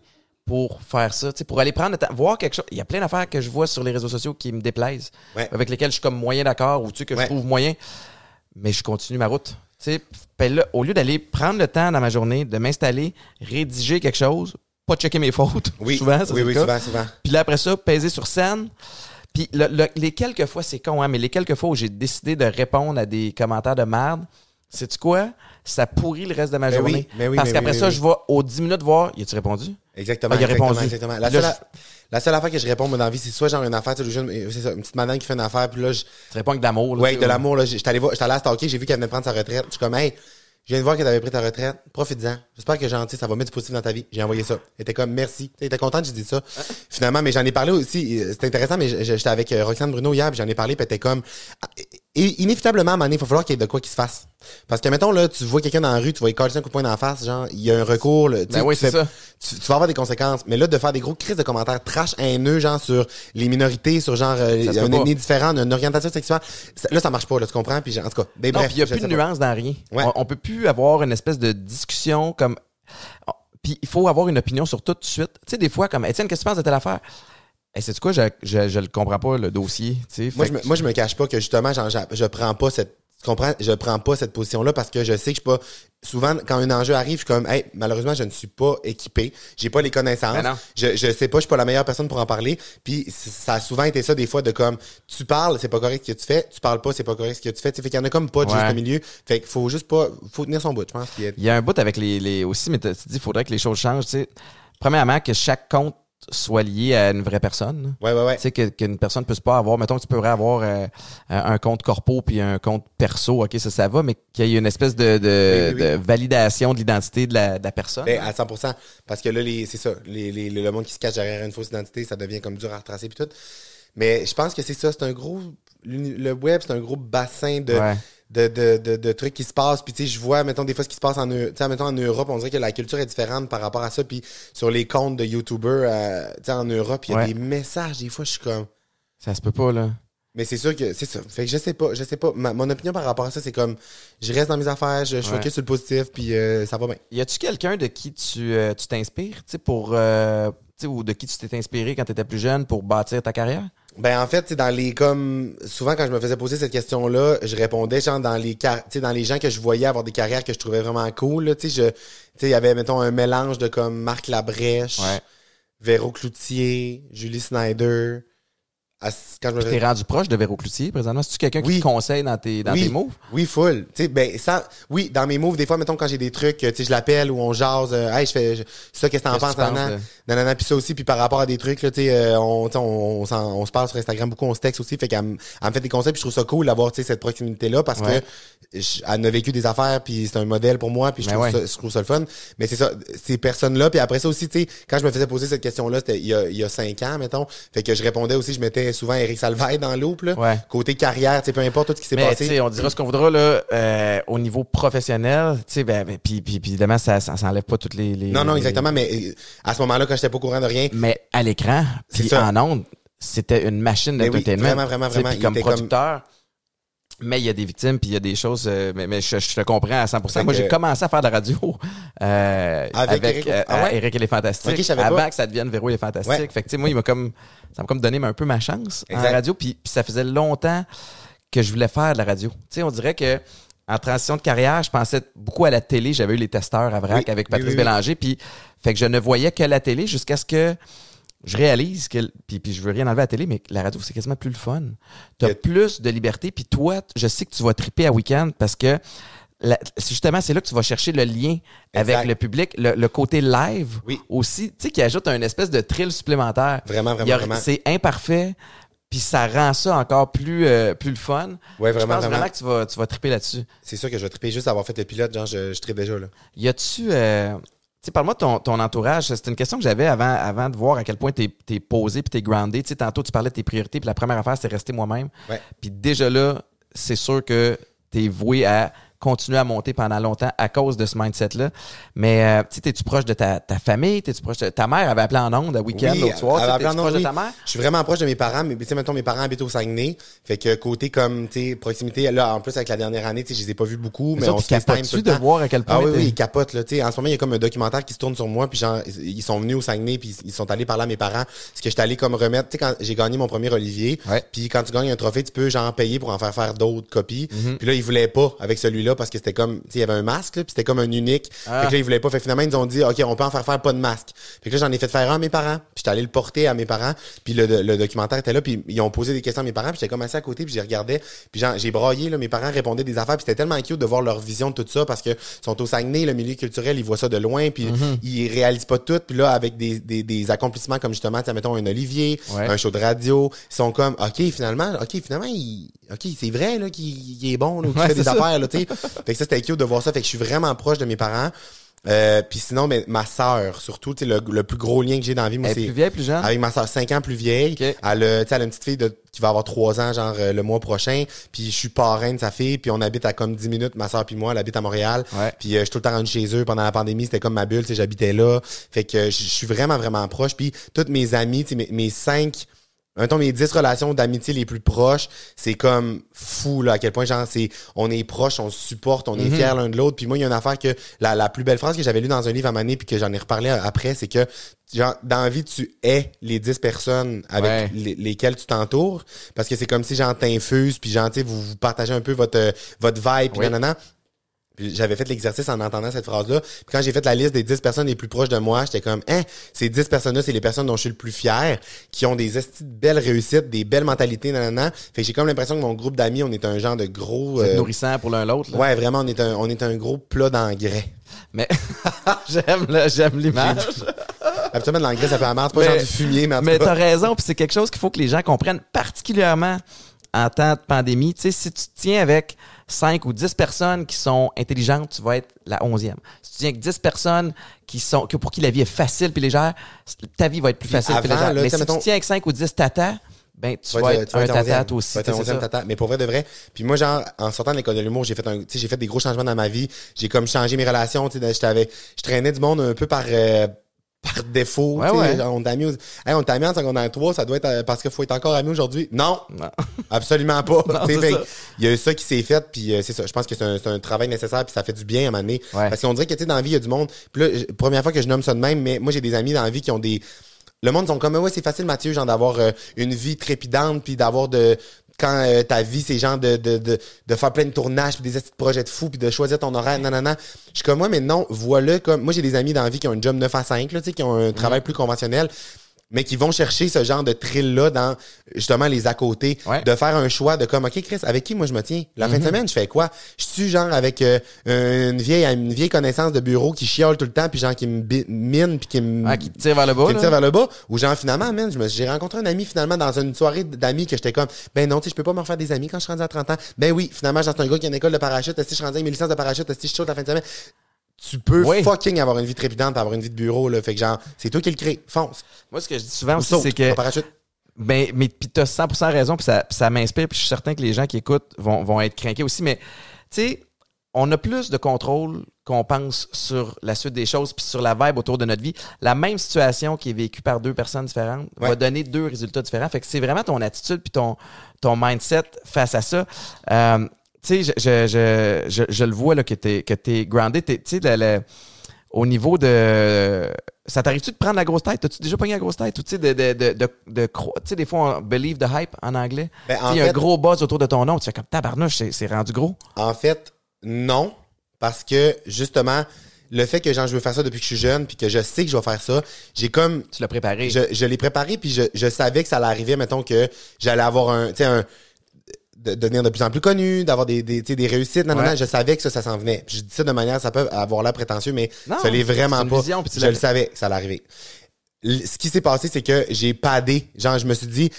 pour faire ça, pour aller prendre le temps, voir quelque chose. Il y a plein d'affaires que je vois sur les réseaux sociaux qui me déplaisent, Ouais. avec lesquelles je suis comme moyen d'accord ou tu sais, que Ouais. je trouve moyen, mais je continue ma route. Là, au lieu d'aller prendre le temps dans ma journée de m'installer, rédiger quelque chose, pas checker mes fautes, Oui, souvent, ça, oui, oui, souvent, souvent. Puis là, après ça, peser sur scène. Puis le- le- les quelques fois, c'est con, hein, mais les quelques fois où j'ai décidé de répondre à des commentaires de merde, sais-tu quoi? Ça pourrit le reste de ma Ben oui, journée. ben oui, Parce ben qu'après oui, ça, oui. je vais aux 10 minutes voir, y a-tu répondu? Exactement. Ah, il a exactement, répondu. exactement. La, là, seule, la seule affaire que je réponds moi, dans la vie, c'est soit genre une affaire, tu sais, c'est ça, une petite madame qui fait une affaire, puis là, je, Tu réponds avec d'amour. là, ouais, sais, de l'amour, là, j'étais allé allé à stalker, j'ai vu qu'elle venait de prendre sa retraite. Je suis comme, hey, je viens de voir que t'avais pris ta retraite, profites-en. J'espère que gentil, ça va mettre du positif dans ta vie. J'ai envoyé ça. Elle était comme, merci. Tu Elle était contente, j'ai dit ça? Finalement, mais j'en ai parlé aussi, euh, c'était intéressant, mais j'étais avec euh, Roxane Bruno hier, j'en ai parlé, puis elle comme, ah, et- inévitablement, à un moment donné, il va falloir qu'il y ait de quoi qui se fasse. Parce que, mettons, là, tu vois quelqu'un dans la rue, tu vas lui coller un coup de poing dans la face, genre, il y a un recours, là, tu Ben oui, tu c'est fais- ça. tu, tu vas avoir des conséquences. Mais là, de faire des gros crises de commentaires trash haineux, genre sur les minorités, sur genre euh, un ennemi différent, une orientation sexuelle, ça- là, ça marche pas, là, tu comprends? Puis, genre, en tout cas, ben, Non, puis il n'y a plus de nuance dans rien. Ouais. On, on peut plus avoir une espèce de discussion comme. Oh, Puis il faut avoir une opinion sur tout de suite. Tu sais, des fois, comme Étienne, qu'est-ce que tu penses de telle affaire? Et c'est quoi, je, je, je le comprends pas, le dossier. tu sais. Moi, je me, moi, je me cache pas que justement, genre, je, je prends pas cette. Tu comprends? Je prends pas cette position-là parce que je sais que je suis pas. Souvent, quand un enjeu arrive, je suis comme, hey, malheureusement, je ne suis pas équipé. J'ai pas les connaissances. Ben. Je, je sais pas, je suis pas la meilleure personne pour en parler. Puis ça a souvent été ça des fois de comme, tu parles, c'est pas correct ce que tu fais. Tu parles pas, c'est pas correct ce que tu fais. Fait qu'il y en a comme pas de Ouais. juste au milieu. Fait qu'il faut juste pas, faut tenir son bout, je pense. Il y a un bout avec les, les aussi, mais tu dis, il faudrait que les choses changent. Tu sais. Premièrement, que chaque compte soit lié à une vraie personne. Ouais, ouais, ouais. Tu sais, que- qu'une personne ne puisse pas avoir, mettons que tu pourrais avoir euh, un compte corpo puis un compte perso, ok, ça, ça va, mais qu'il y ait une espèce de, de, Oui, oui, oui. de validation de l'identité de la, de la personne. Ben, à 100%. Parce que là, c'est ça. Les, les- le monde qui se cache derrière une fausse identité, ça devient comme dur à retracer puis tout. Mais je pense que c'est ça. C'est un gros. Le web, c'est un gros bassin de, Ouais. De, de, de, de trucs qui se passent. Puis, tu sais, je vois, mettons, des fois, ce qui se passe en, mettons, en Europe, on dirait que la culture est différente par rapport à ça. Puis, sur les comptes de YouTubers, euh, tu sais, en Europe, il y a Ouais. des messages, des fois, je suis comme. Ça se peut pas, là. Mais c'est sûr que c'est ça. Fait que je sais pas, je sais pas. Ma- mon opinion par rapport à ça, c'est comme, je reste dans mes affaires, je, je Ouais. focus sur le positif, puis euh, ça va bien. Y a-tu quelqu'un de qui tu euh, tu t'inspires, tu sais, pour. euh, tu sais, ou de qui tu t'es inspiré quand tu étais plus jeune pour bâtir ta carrière? Ben en fait, c'est dans les comme souvent quand je me faisais poser cette question-là, je répondais genre dans les car- tu sais dans les gens que je voyais avoir des carrières que je trouvais vraiment cool, là, tu sais je tu sais il y avait mettons un mélange de comme Marc Labrèche, Véro Cloutier, Julie Snyder. Quand je me T'es rendu proche de Véro Cloutier présentement? C'est-tu quelqu'un Oui. qui te conseille dans tes, dans oui, tes moves? Oui, full. Ben, ça, oui, dans mes moves, des fois, mettons, quand j'ai des trucs, tu sais, je l'appelle ou on jase, euh, hey, je fais, je- ça, qu'est-ce que t'en penses, nanana, nanana, puis ça aussi, puis par rapport à des trucs, là, tu sais, euh, on, on, on, s'en- on se parle sur Instagram beaucoup, on se texte aussi, fait qu'elle me fait des conseils, puis je trouve ça cool d'avoir, tu sais, cette proximité-là, parce Ouais. que je- elle a vécu des affaires, puis c'est un modèle pour moi, puis je Ben trouve, ouais. ça, je trouve ça le fun. Mais c'est ça, ces personnes-là, puis après ça aussi, tu sais, quand je me faisais poser cette question-là, c'était il y a, il y a cinq ans, mettons, fait que je répondais aussi, je mettais souvent Eric Salvaille dans là, Ouais. côté carrière, peu importe tout ce qui s'est passé. on dira ce qu'on voudra là euh, au niveau professionnel, tu sais, ben, ben, puis, puis, puis évidemment, ça, ça, ça pas toutes les, les- Non, non, les- exactement, mais euh, à ce moment-là, quand j'étais pas au courant de rien, Mais à l'écran, puis en ondes, c'était une machine Mais oui, d'entertainment. vraiment, vraiment, vraiment. Puis comme producteur, mais il y a des victimes, puis il y a des choses, euh, mais, mais je, je te comprends à 100%. Fait Moi, j'ai commencé à faire de la radio euh, Avec avec, Eric- Ah ouais? Eric et les Fantastiques, avant pas. que ça devienne Véro et les Fantastiques. Ouais. Fait que, moi, il m'a comme, ça m'a comme donné un peu ma chance en Exact. radio, puis, puis ça faisait longtemps que je voulais faire de la radio. Tu sais, on dirait que en transition de carrière, je pensais beaucoup à la télé. J'avais eu les testeurs à vrac Oui, avec Patrice oui, oui. Bélanger, puis fait que je ne voyais que la télé jusqu'à ce que je réalise que puis, puis je veux rien enlever à la télé mais la radio c'est quasiment plus le fun. Tu as plus de liberté puis toi je sais que tu vas triper à week-end parce que la- justement c'est là que tu vas chercher le lien avec le public, le, le côté live Oui. aussi, tu sais qui ajoute un espèce de thrill supplémentaire. Vraiment, vraiment, a- vraiment. C'est imparfait puis ça rend ça encore plus euh, plus le fun. Ouais, je vraiment, pense vraiment. vraiment que tu vas tu vas triper là-dessus. c'est sûr que je vais triper juste d'avoir fait le pilote, genre, je, je tripe déjà, là. Y a-tu. Euh, tu sais, parle-moi de ton, ton entourage. C'est une question que j'avais avant, avant de voir à quel point t'es es posé puis t'es groundé. Tu sais, tantôt, tu parlais de tes priorités, puis la première affaire, c'est rester moi-même. Puis déjà là, c'est sûr que t'es voué à continuer à monter pendant longtemps à cause de ce mindset-là. Mais, euh, tu sais, t'es-tu proche de ta, ta famille? T'es-tu proche de... Ta mère avait appelé en ondes à week-end Oui, l'autre soir. T'es-tu proche de ta mère? Je suis vraiment proche de mes parents, mais tu sais, mettons, mes parents habitent au Saguenay. Fait que côté comme, tu sais, proximité, là, en plus, avec la dernière année, tu sais, je les ai pas vus beaucoup, mais on se le de voir à quel point Ah oui, oui, ils capotent, là, tu sais. En ce moment, il y a comme un documentaire qui se tourne sur moi, puis genre, ils sont venus au Saguenay, puis ils sont allés parler à mes parents. Parce que j'étais allé comme remettre, tu sais, quand j'ai gagné mon premier Olivier, puis quand tu gagnes un trophée, tu peux genre payer pour en faire faire d'autres copies. Mhm. Puis là, ils voulaient pas avec celui-là parce que c'était comme, tu sais, il y avait un masque, là, puis c'était comme un unique. Ah. Fait que là, ils voulaient pas. Fait que finalement, ils nous ont dit, OK, on peut en faire faire pas de masque. Fait que là, j'en ai fait faire un à mes parents. Puis j'étais allé le porter à mes parents. Puis le, le documentaire était là. Puis ils ont posé des questions à mes parents. Puis j'étais comme assis à côté. Puis j'ai regardais. Puis j'ai braillé. Là, mes parents répondaient des affaires. Puis c'était tellement cute de voir leur vision de tout ça parce que sont au Saguenay, le milieu culturel, ils voient ça de loin. Puis Mhm. ils réalisent pas tout. Puis là, avec des, des, des accomplissements comme justement, mettons un Olivier, Ouais. un show de radio, ils sont comme, OK, finalement, OK, finalement, il, OK, c'est vrai là qu'il il est bon, là, qu'il Ouais, fait des ça. affaires, là, tu sais. Fait que ça, c'était cute de voir ça. Fait que je suis vraiment proche de mes parents. Euh, puis sinon, mais ma sœur, surtout, le, le plus gros lien que j'ai dans la vie, moi, c'est plus vieille, plus jeune? avec ma sœur, 5 ans plus vieille. Elle, a, elle une petite fille de, qui va avoir 3 ans, genre euh, le mois prochain. Puis je suis parrain de sa fille. Puis on habite à comme 10 minutes, ma sœur puis moi, elle habite à Montréal. Puis euh, je suis tout le temps rendu chez eux. Pendant la pandémie, c'était comme ma bulle, j'habitais là. Fait que je suis vraiment, vraiment proche. Puis toutes mes sais, mes, mes 5... Mettons, mes 10 relations d'amitié les plus proches, c'est comme fou, là, à quel point, genre, c'est, on est proches, on se supporte, on est Mhm. fiers l'un de l'autre. Puis moi, il y a une affaire que, la, la plus belle phrase que j'avais lue dans un livre à Mané, puis que j'en ai reparlé après, c'est que, genre, dans la vie, tu es les 10 personnes avec Ouais. les- lesquelles tu t'entoures. Parce que c'est comme si, genre, t'infuses, puis genre, tu vous, vous partagez un peu votre, votre vibe, puis Oui. nanana. J'avais fait l'exercice en entendant cette phrase-là. Puis quand j'ai fait la liste des 10 personnes les plus proches de moi, j'étais comme, hein, ces 10 personnes-là, c'est les personnes dont je suis le plus fier, qui ont des belles réussites, des belles mentalités, nanana. Fait que j'ai comme l'impression que mon groupe d'amis, on est un genre de gros... Euh, nourrissant pour l'un l'autre. ouais, vraiment, on est un, on est un gros plat d'engrais. Mais j'aime j'aime l'image. Absolument, de l'engrais, ça peut amère, c'est pas Mais- genre du fumier, mais en Mais t'as raison, puis c'est quelque chose qu'il faut que les gens comprennent, particulièrement en temps de pandémie. Tu sais, si tu te tiens avec 5 ou 10 personnes qui sont intelligentes, tu vas être la 11e. Si tu tiens avec 10 personnes qui sont, que pour qui la vie est facile puis légère, ta vie va être plus Puis facile puis avant, légère. là, Mais tu si mettons- tu tiens avec 5 ou 10 tatas, ben tu Tu vas être- tu vas un être tata Tu aussi. vas être un tu tata. Mais pour vrai de vrai. Puis moi, genre, en sortant de l'école de l'humour, j'ai fait un, tu sais, j'ai fait des gros changements dans ma vie. J'ai comme changé mes relations. Tu sais, je traînais du monde un peu par, euh, par défaut. Ouais, ouais. On t'a mis, hey, on t'a mis en secondaire 3, ça doit être euh, parce qu'il faut être encore ami aujourd'hui? Non. Non. Absolument pas. Il y a eu ça qui s'est fait, puis euh, c'est ça. Je pense que c'est un, c'est un travail nécessaire, puis ça fait du bien à un moment donné. Ouais. Parce qu'on dirait que, tu sais, dans la vie, il y a du monde. Puis là, j- première fois que je nomme ça de même, mais moi, j'ai des amis dans la vie qui ont des... Le monde sont comme, ouais, c'est facile, Mathieu, genre d'avoir euh, une vie trépidante, puis d'avoir de... Quand euh, ta vie, c'est genre de, de, de, de faire plein de tournages, puis des petits projets de fou, puis de choisir ton horaire, nanana. Je suis comme, moi, mais non, voilà, comme... Moi, j'ai des amis dans la vie qui ont un job 9 à 5, là, tu sais, qui ont un travail plus conventionnel mais qui vont chercher ce genre de thrill-là dans justement les à côté, Ouais. de faire un choix de comme, OK, Chris, avec qui moi je me tiens? La fin de semaine, je fais quoi? Je suis genre avec euh, une vieille une vieille connaissance de bureau qui chiale tout le temps, puis genre qui me mine, puis qui me, Ah, qui tire vers le bas. qui me tire vers le bas, ou genre finalement, man, je me- j'ai rencontré un ami finalement dans une soirée d'amis que j'étais comme, ben non, tu sais, je peux pas me refaire des amis quand je suis rendu à 30 ans. Ben oui, finalement, c'est un gars qui a une école de parachute, si je suis rendu avec mes licences de parachute, si je saute la fin de semaine? Tu peux Oui. fucking avoir une vie trépidante, avoir une vie de bureau, là. Fait que genre, c'est toi qui le crée. Fonce. Moi, ce que je dis souvent Ou aussi, c'est que. Ben, mais puis t'as 100% raison, puis ça, ça m'inspire, puis je suis certain que les gens qui écoutent vont, vont être craqués aussi. Mais, tu sais, on a plus de contrôle qu'on pense sur la suite des choses, puis sur la vibe autour de notre vie. La même situation qui est vécue par deux personnes différentes va donner deux résultats différents. Fait que c'est vraiment ton attitude puis ton, ton mindset face à ça. Euh, tu sais, je, je, je, je, le vois là, que t'es que t'es grounded. Tu sais, au niveau de. Ça t'arrive-tu de prendre la grosse tête? T'as-tu déjà pogné la grosse tête? Ou tu sais, de, de, de, de, de sais, des fois, on believe the hype en anglais. Ben, Il y a un gros buzz autour de ton nom. Tu fais comme tabarnouche, c'est- c'est rendu gros. En fait, non. Parce que, justement, le fait que genre, je veux faire ça depuis que je suis jeune, puis que je sais que je vais faire ça, j'ai comme. Tu l'as préparé. Je, je l'ai préparé, puis je, je savais que ça allait arriver, mettons, que j'allais avoir un. Tu sais, un. De devenir de plus en plus connu, d'avoir des, des, des réussites. Non, non, Ouais. non, je savais que ça, ça s'en venait. Puis je dis ça de manière, ça peut avoir l'air prétentieux, mais Non, ça l'est vraiment pas. vision, je le savais que ça allait arriver. Ce qui s'est passé, c'est que j'ai padé. Genre, je me suis dit,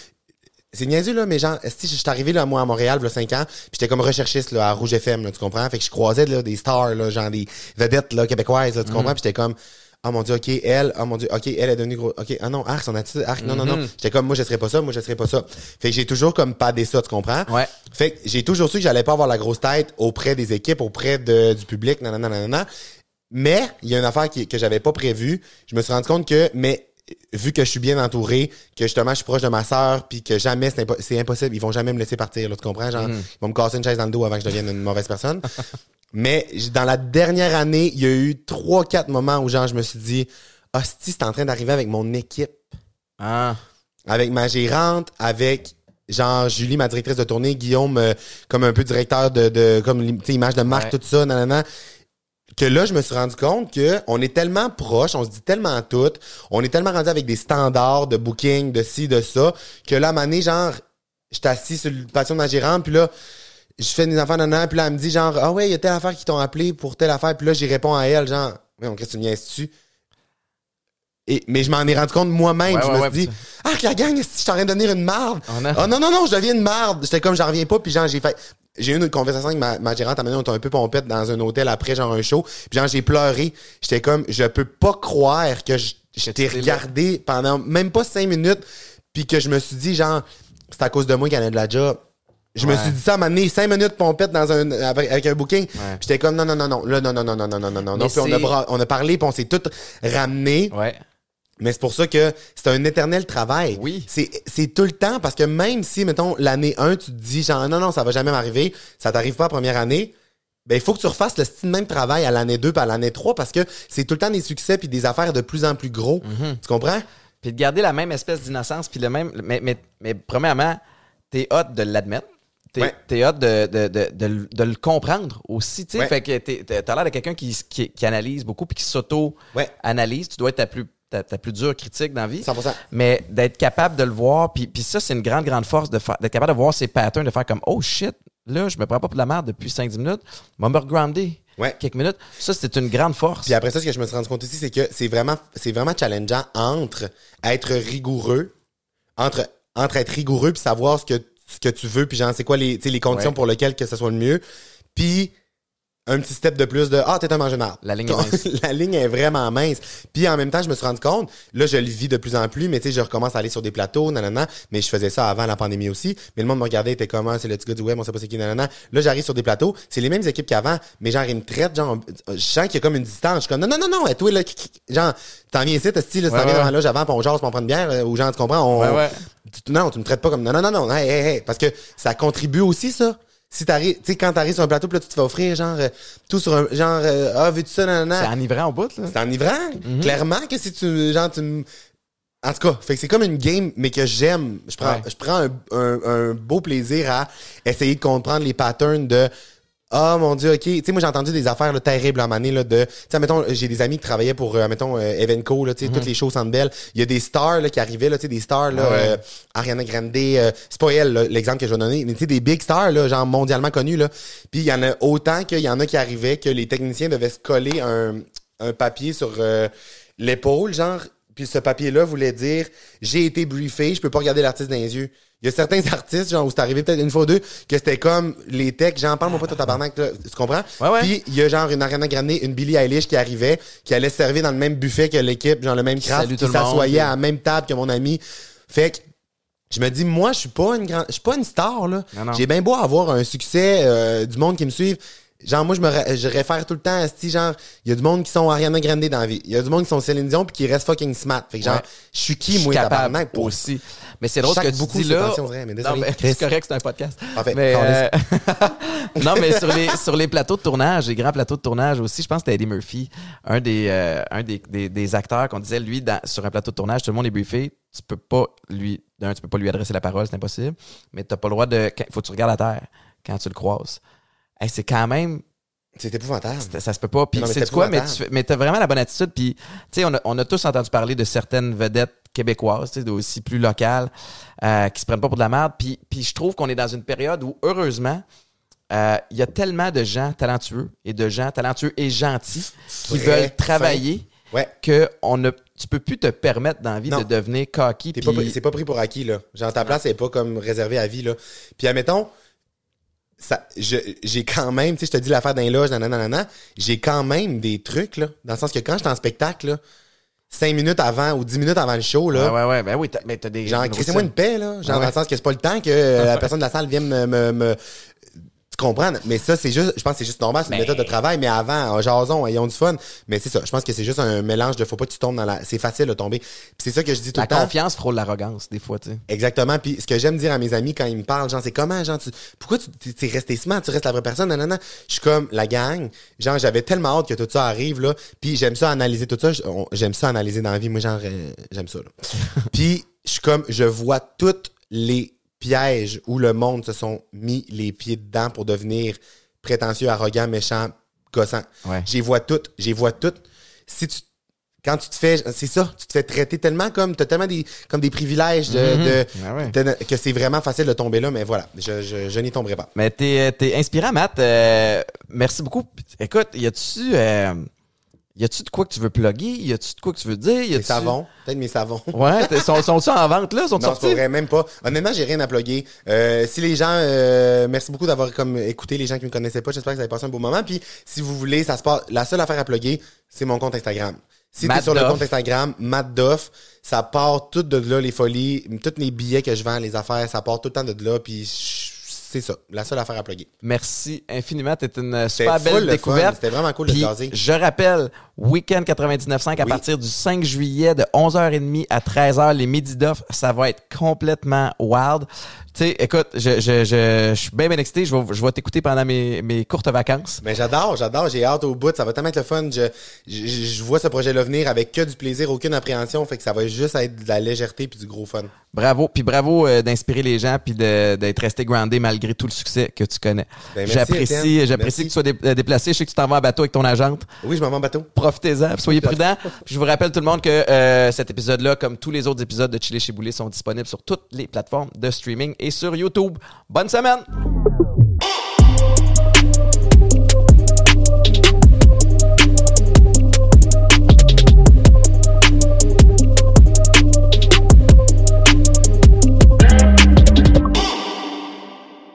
c'est niaiseux, là, mais genre, si je suis arrivé, là, moi, à Montréal, il y a 5 ans, puis j'étais comme recherchiste, là, à Rouge FM, là, tu comprends? Fait que je croisais, là, des stars, là, genre des vedettes, là, québécoises, là, tu comprends? Puis j'étais comme, oh mon dieu, ok, elle, oh mon dieu, ok, elle est devenue gros, ok, ah non, arc, son attitude, arc, non, non, non. J'étais comme, moi, je serais pas ça, moi, je serais pas ça. Fait que j'ai toujours comme padé ça, tu comprends? Ouais. Fait que j'ai toujours su que j'allais pas avoir la grosse tête auprès des équipes, auprès de, du public, nanana, nanana. Mais, il y a une affaire qui, que j'avais pas prévue. Je me suis rendu compte que, mais, vu que je suis bien entouré, que justement je suis proche de ma sœur, puis que jamais c'est impo- c'est impossible, ils vont jamais me laisser partir, là, tu comprends? Genre, ils vont me casser une chaise dans le dos avant que je devienne une mauvaise personne. Mais dans la dernière année, il y a eu trois, quatre moments où genre je me suis dit, hostie, c'est en train d'arriver avec mon équipe Ah. avec ma gérante, avec genre Julie, ma directrice de tournée, Guillaume, euh, comme un peu directeur de, de comme l'im- tu sais, image de marque, Ouais. tout ça, nanana. Que là, je me suis rendu compte que on est tellement proches, on se dit tellement tout, on est tellement rendu avec des standards de booking, de ci, de ça, que là, à un moment donné, genre, je suis assis sur le patio de ma gérante, puis là, je fais des enfants nanana, puis là, elle me dit genre, ah ouais, il y a telle affaire qui t'ont appelé pour telle affaire, puis là, j'y réponds à elle, genre, mais on qu'est-ce que tu dessus? Et, mais je m'en ai rendu compte moi-même. Ouais, je ouais, me ouais, suis dit, ah, que la gang, je suis en train de devenir une marde? Oh non, non, non, je deviens une marde. J'étais comme, j'en reviens pas, puis genre, j'ai fait. J'ai eu une conversation avec ma, ma gérante, à un moment donné, on était un peu pompette dans un hôtel après, genre un show. Puis genre, j'ai pleuré. J'étais comme, je peux pas croire que je, je t'ai t'es là. regardé pendant même pas cinq minutes, puis que je me suis dit, genre, c'est à cause de moi qu'elle a de la job. Je me suis dit ça donné, cinq minutes pompette dans un, avec, un booking. Ouais. J'étais comme, non, non, non, non, là, non, non, non, non, non, non, non, non. Puis on a, on a parlé, puis on s'est tout ramené. Ouais. Mais c'est pour ça que c'est un éternel travail. Oui. C'est, tout le temps parce que même si, mettons, l'année 1, tu te dis genre non, non, ça va jamais m'arriver, ça t'arrive pas la première année, ben il faut que tu refasses le style même travail à l'année 2 puis à l'année 3 parce que c'est tout le temps des succès puis des affaires de plus en plus gros. Mhm. Tu comprends? Puis de garder la même espèce d'innocence, puis le même. Mais, mais, mais premièrement, t'es hot de l'admettre. T'es Ouais. hot de, de, de, de, le- comprendre aussi. tu sais. Ouais. Fait que t'es- t'as l'air de quelqu'un qui, qui, qui analyse beaucoup puis qui Ouais. s'auto-analyse. Tu dois être ta plus, ta, ta plus dure critique dans la vie. 100%. Mais d'être capable de le voir, puis, puis ça, c'est une grande, grande force d'être capable de voir ces patterns, de faire comme Oh shit, là, je me prends pas pour de la merde depuis 5-10 minutes, on va me regrounder quelques minutes. Ça, c'est une grande force. Puis après ça, ce que je me suis rendu compte aussi, c'est que c'est vraiment, vraiment challengeant entre être rigoureux, entre, entre être rigoureux puis savoir ce que, ce que tu veux, puis genre, c'est quoi les, tu sais, les conditions Ouais. pour lesquelles que ce soit le mieux, puis un petit step de plus de ah t'es un mangeur. La ligne est mince. la ligne est vraiment mince. Puis en même temps, je me suis rendu compte, là je le vis de plus en plus, mais tu sais je recommence à aller sur des plateaux, nanana, mais je faisais ça avant la pandémie aussi, mais le monde me regardait était comment, c'est le petit gars du web, on sait pas c'est qui nanana. Là j'arrive sur des plateaux, c'est les mêmes équipes qu'avant, mais genre ils me traitent genre je sens qu'il y a comme une distance, je suis comme non non non non, toi là genre t'en viens ici, t'as style, t'en viens devant là, j'avance, on jase, on prend une bière ou genre tu comprends, on Ouais, ouais. tu- non, tu me traites pas comme non non non non, hey, hey, hey, parce que ça contribue aussi ça. Si t'arrives, tu sais, quand t'arrives sur un plateau, puis là, tu te fais offrir, genre, euh, tout sur un, genre, euh, ah, veux-tu ça, nanana? C'est enivrant au bout, là. C'est enivrant. Clairement que si tu, genre, tu En tout cas, fait que c'est comme une game, mais que j'aime. Je prends, Ouais. je prends un, un- un beau plaisir à essayer de comprendre les patterns de. Ah mon dieu, ok. Tu sais, moi j'ai entendu des affaires là, terribles à donné, là, de. Tu sais, mettons, j'ai des amis qui travaillaient pour, euh, mettons, euh, Evenco, là, tu sais, toutes les choses Sandbell. Il y a des stars là, qui arrivaient, là, tu sais, des stars, là, Ah ouais. euh, Ariana Grande, euh, c'est pas elle, là, l'exemple que je vais donner, mais tu sais, des big stars, là, genre mondialement connus, là. Puis il y en a autant qu'il y en a qui arrivaient que les techniciens devaient se coller un, un papier sur euh, l'épaule, genre. Puis ce papier-là voulait dire j'ai été briefé, je peux pas regarder l'artiste dans les yeux. Il y a certains artistes, genre, où c'est arrivé peut-être une fois ou deux, que c'était comme les techs, j'en parle moi pas de tabarnak, là, tu comprends? Ouais, ouais. Puis il y a genre une Ariana Grande, une Billie Eilish qui arrivait, qui allait se servir dans le même buffet que l'équipe, genre le même craft, qui monde. s'assoyait à la même table que mon ami. Fait que je me dis, moi, je suis pas une grande, je suis pas une star, là. J'ai bien beau avoir un succès, euh, du monde qui me suive. Genre, moi, je me je réfère tout le temps à ce genre, il y a du monde qui sont Ariana Grande dans la vie. Il y a du monde qui sont Céline Dion puis qui restent fucking smart. Fait que genre, Ouais. je suis qui, moi, capable tabarnak, pour aussi. Mais c'est drôle ce que tu beaucoup dis là. Attention, vrai, mais désolé, non, mais Chris. c'est correct, c'est un podcast. En fait, mais, euh, non, mais sur les, sur les plateaux de tournage, les grands plateaux de tournage aussi, je pense que c'était Eddie Murphy, un des, euh, un des, des, des acteurs qu'on disait, lui, dans- sur un plateau de tournage, tout le monde est briefé. Tu peux pas lui, d'un, tu peux pas lui adresser la parole, c'est impossible. Mais t'as pas le droit de, faut que tu regardes à terre quand tu le croises. Hey, c'est quand même C'est épouvantable. ça, se peut pas. Puis c'est quoi, mais tu mais t'as vraiment la bonne attitude. Puis, tu sais, on a, on a tous entendu parler de certaines vedettes québécoises, aussi plus locales, euh, qui se prennent pas pour de la merde. Puis, puis je trouve qu'on est dans une période où, heureusement, euh, il y a tellement de gens talentueux et de gens talentueux et gentils qui Vrai, veulent travailler Ouais. que on ne, tu peux plus te permettre dans la vie Non. de devenir cocky. C'est pas pris pour acquis, là. Genre, ta place est pas comme réservée à vie, là. Puis, admettons, j'ai quand même, tu sais, je te dis l'affaire d'un loge, nanana, j'ai quand même des trucs, là. Dans le sens que quand j'étais en spectacle, là, cinq minutes avant ou dix minutes avant le show, là, Ouais, ouais, ouais. Ben oui, mais t'as des. Genre, une crissez-moi une paix, là. Genre, Ouais. dans le sens que c'est pas le temps que euh, la personne de la salle vienne me. me, me- tu comprends? Mais ça, c'est juste, je pense que c'est juste normal, c'est une Mais- méthode de travail. Mais avant, en jason, ils ont du fun. Mais c'est ça, je pense que c'est juste un mélange de faut pas que tu tombes dans la. C'est facile de tomber. C'est ça que je dis tout La le temps. confiance frôle l'arrogance, des fois, tu sais. Exactement. Puis ce que j'aime dire à mes amis quand ils me parlent, genre, c'est comment, genre, tu, pourquoi tu t'es- resté smart, tu restes la vraie personne, nanana. Je suis comme la gang. Genre, j'avais tellement hâte que tout ça arrive, là. Puis j'aime ça analyser tout ça. J'aime ça analyser dans la vie. Moi, genre, euh, j'aime ça, là. Puis je suis comme, je vois tous les pièges où le monde se sont mis les pieds dedans pour devenir prétentieux, arrogant, méchant, gossant. Ouais. J'y vois toutes. J'y vois toutes. Si tu quand tu te fais c'est ça tu te fais traiter tellement comme t'as tellement des comme des privilèges de, de- Ah ouais. de- que c'est vraiment facile de tomber là mais voilà je, je, je n'y tomberai pas Mais t'es, t'es inspirant, Matt. Euh, merci beaucoup. Écoute, y a-tu, euh, y a-tu de quoi que tu veux plugger? Y a-tu de quoi que tu veux dire? Y mes a-tu... savons peut-être mes savons Ouais, t'es- sont, sont-ils en vente, là? Sont non, sortis? pas vrai, même pas. Honnêtement, j'ai rien à plugger. Euh, si les gens, euh, merci beaucoup d'avoir comme écouté les gens qui me connaissaient pas. J'espère que vous avez passé un beau moment. Puis, si vous voulez, ça se passe. La seule affaire à plugger, c'est mon compte Instagram. Si t'es sur le compte Instagram, Matt Doff, ça part tout de là, les folies, tous les billets que je vends, les affaires, ça part tout le temps de là. Puis, je- c'est ça, la seule affaire à plugger. Merci infiniment. T'es une super belle découverte. C'était vraiment cool de Puis, jaser. je rappelle, Weekend 99.5 à Oui. partir du 5 juillet de 11h30 à 13h, les midi d'off, ça va être complètement wild. Tu sais, écoute, je, je, je, je suis bien bien excité. Je vais, je vais t'écouter pendant mes, mes courtes vacances. Mais j'adore, j'adore, j'ai hâte au bout, ça va tellement être le fun. Je, je, je vois ce projet-là venir avec que du plaisir, aucune appréhension, fait que ça va juste être de la légèreté puis du gros fun. Bravo, puis bravo euh, d'inspirer les gens puis d'être resté groundé malgré tout le succès que tu connais. Ben, j'apprécie, j'apprécie que tu sois dé- euh, déplacé. Je sais que tu t'en vas en bateau avec ton agente. Oui, je m'en vais en bateau. Profitez-en, soyez prudents. Puis je vous rappelle tout le monde que euh, cet épisode-là, comme tous les autres épisodes de Chili chez Boulet, sont disponibles sur toutes les plateformes de streaming et sur YouTube. Bonne semaine!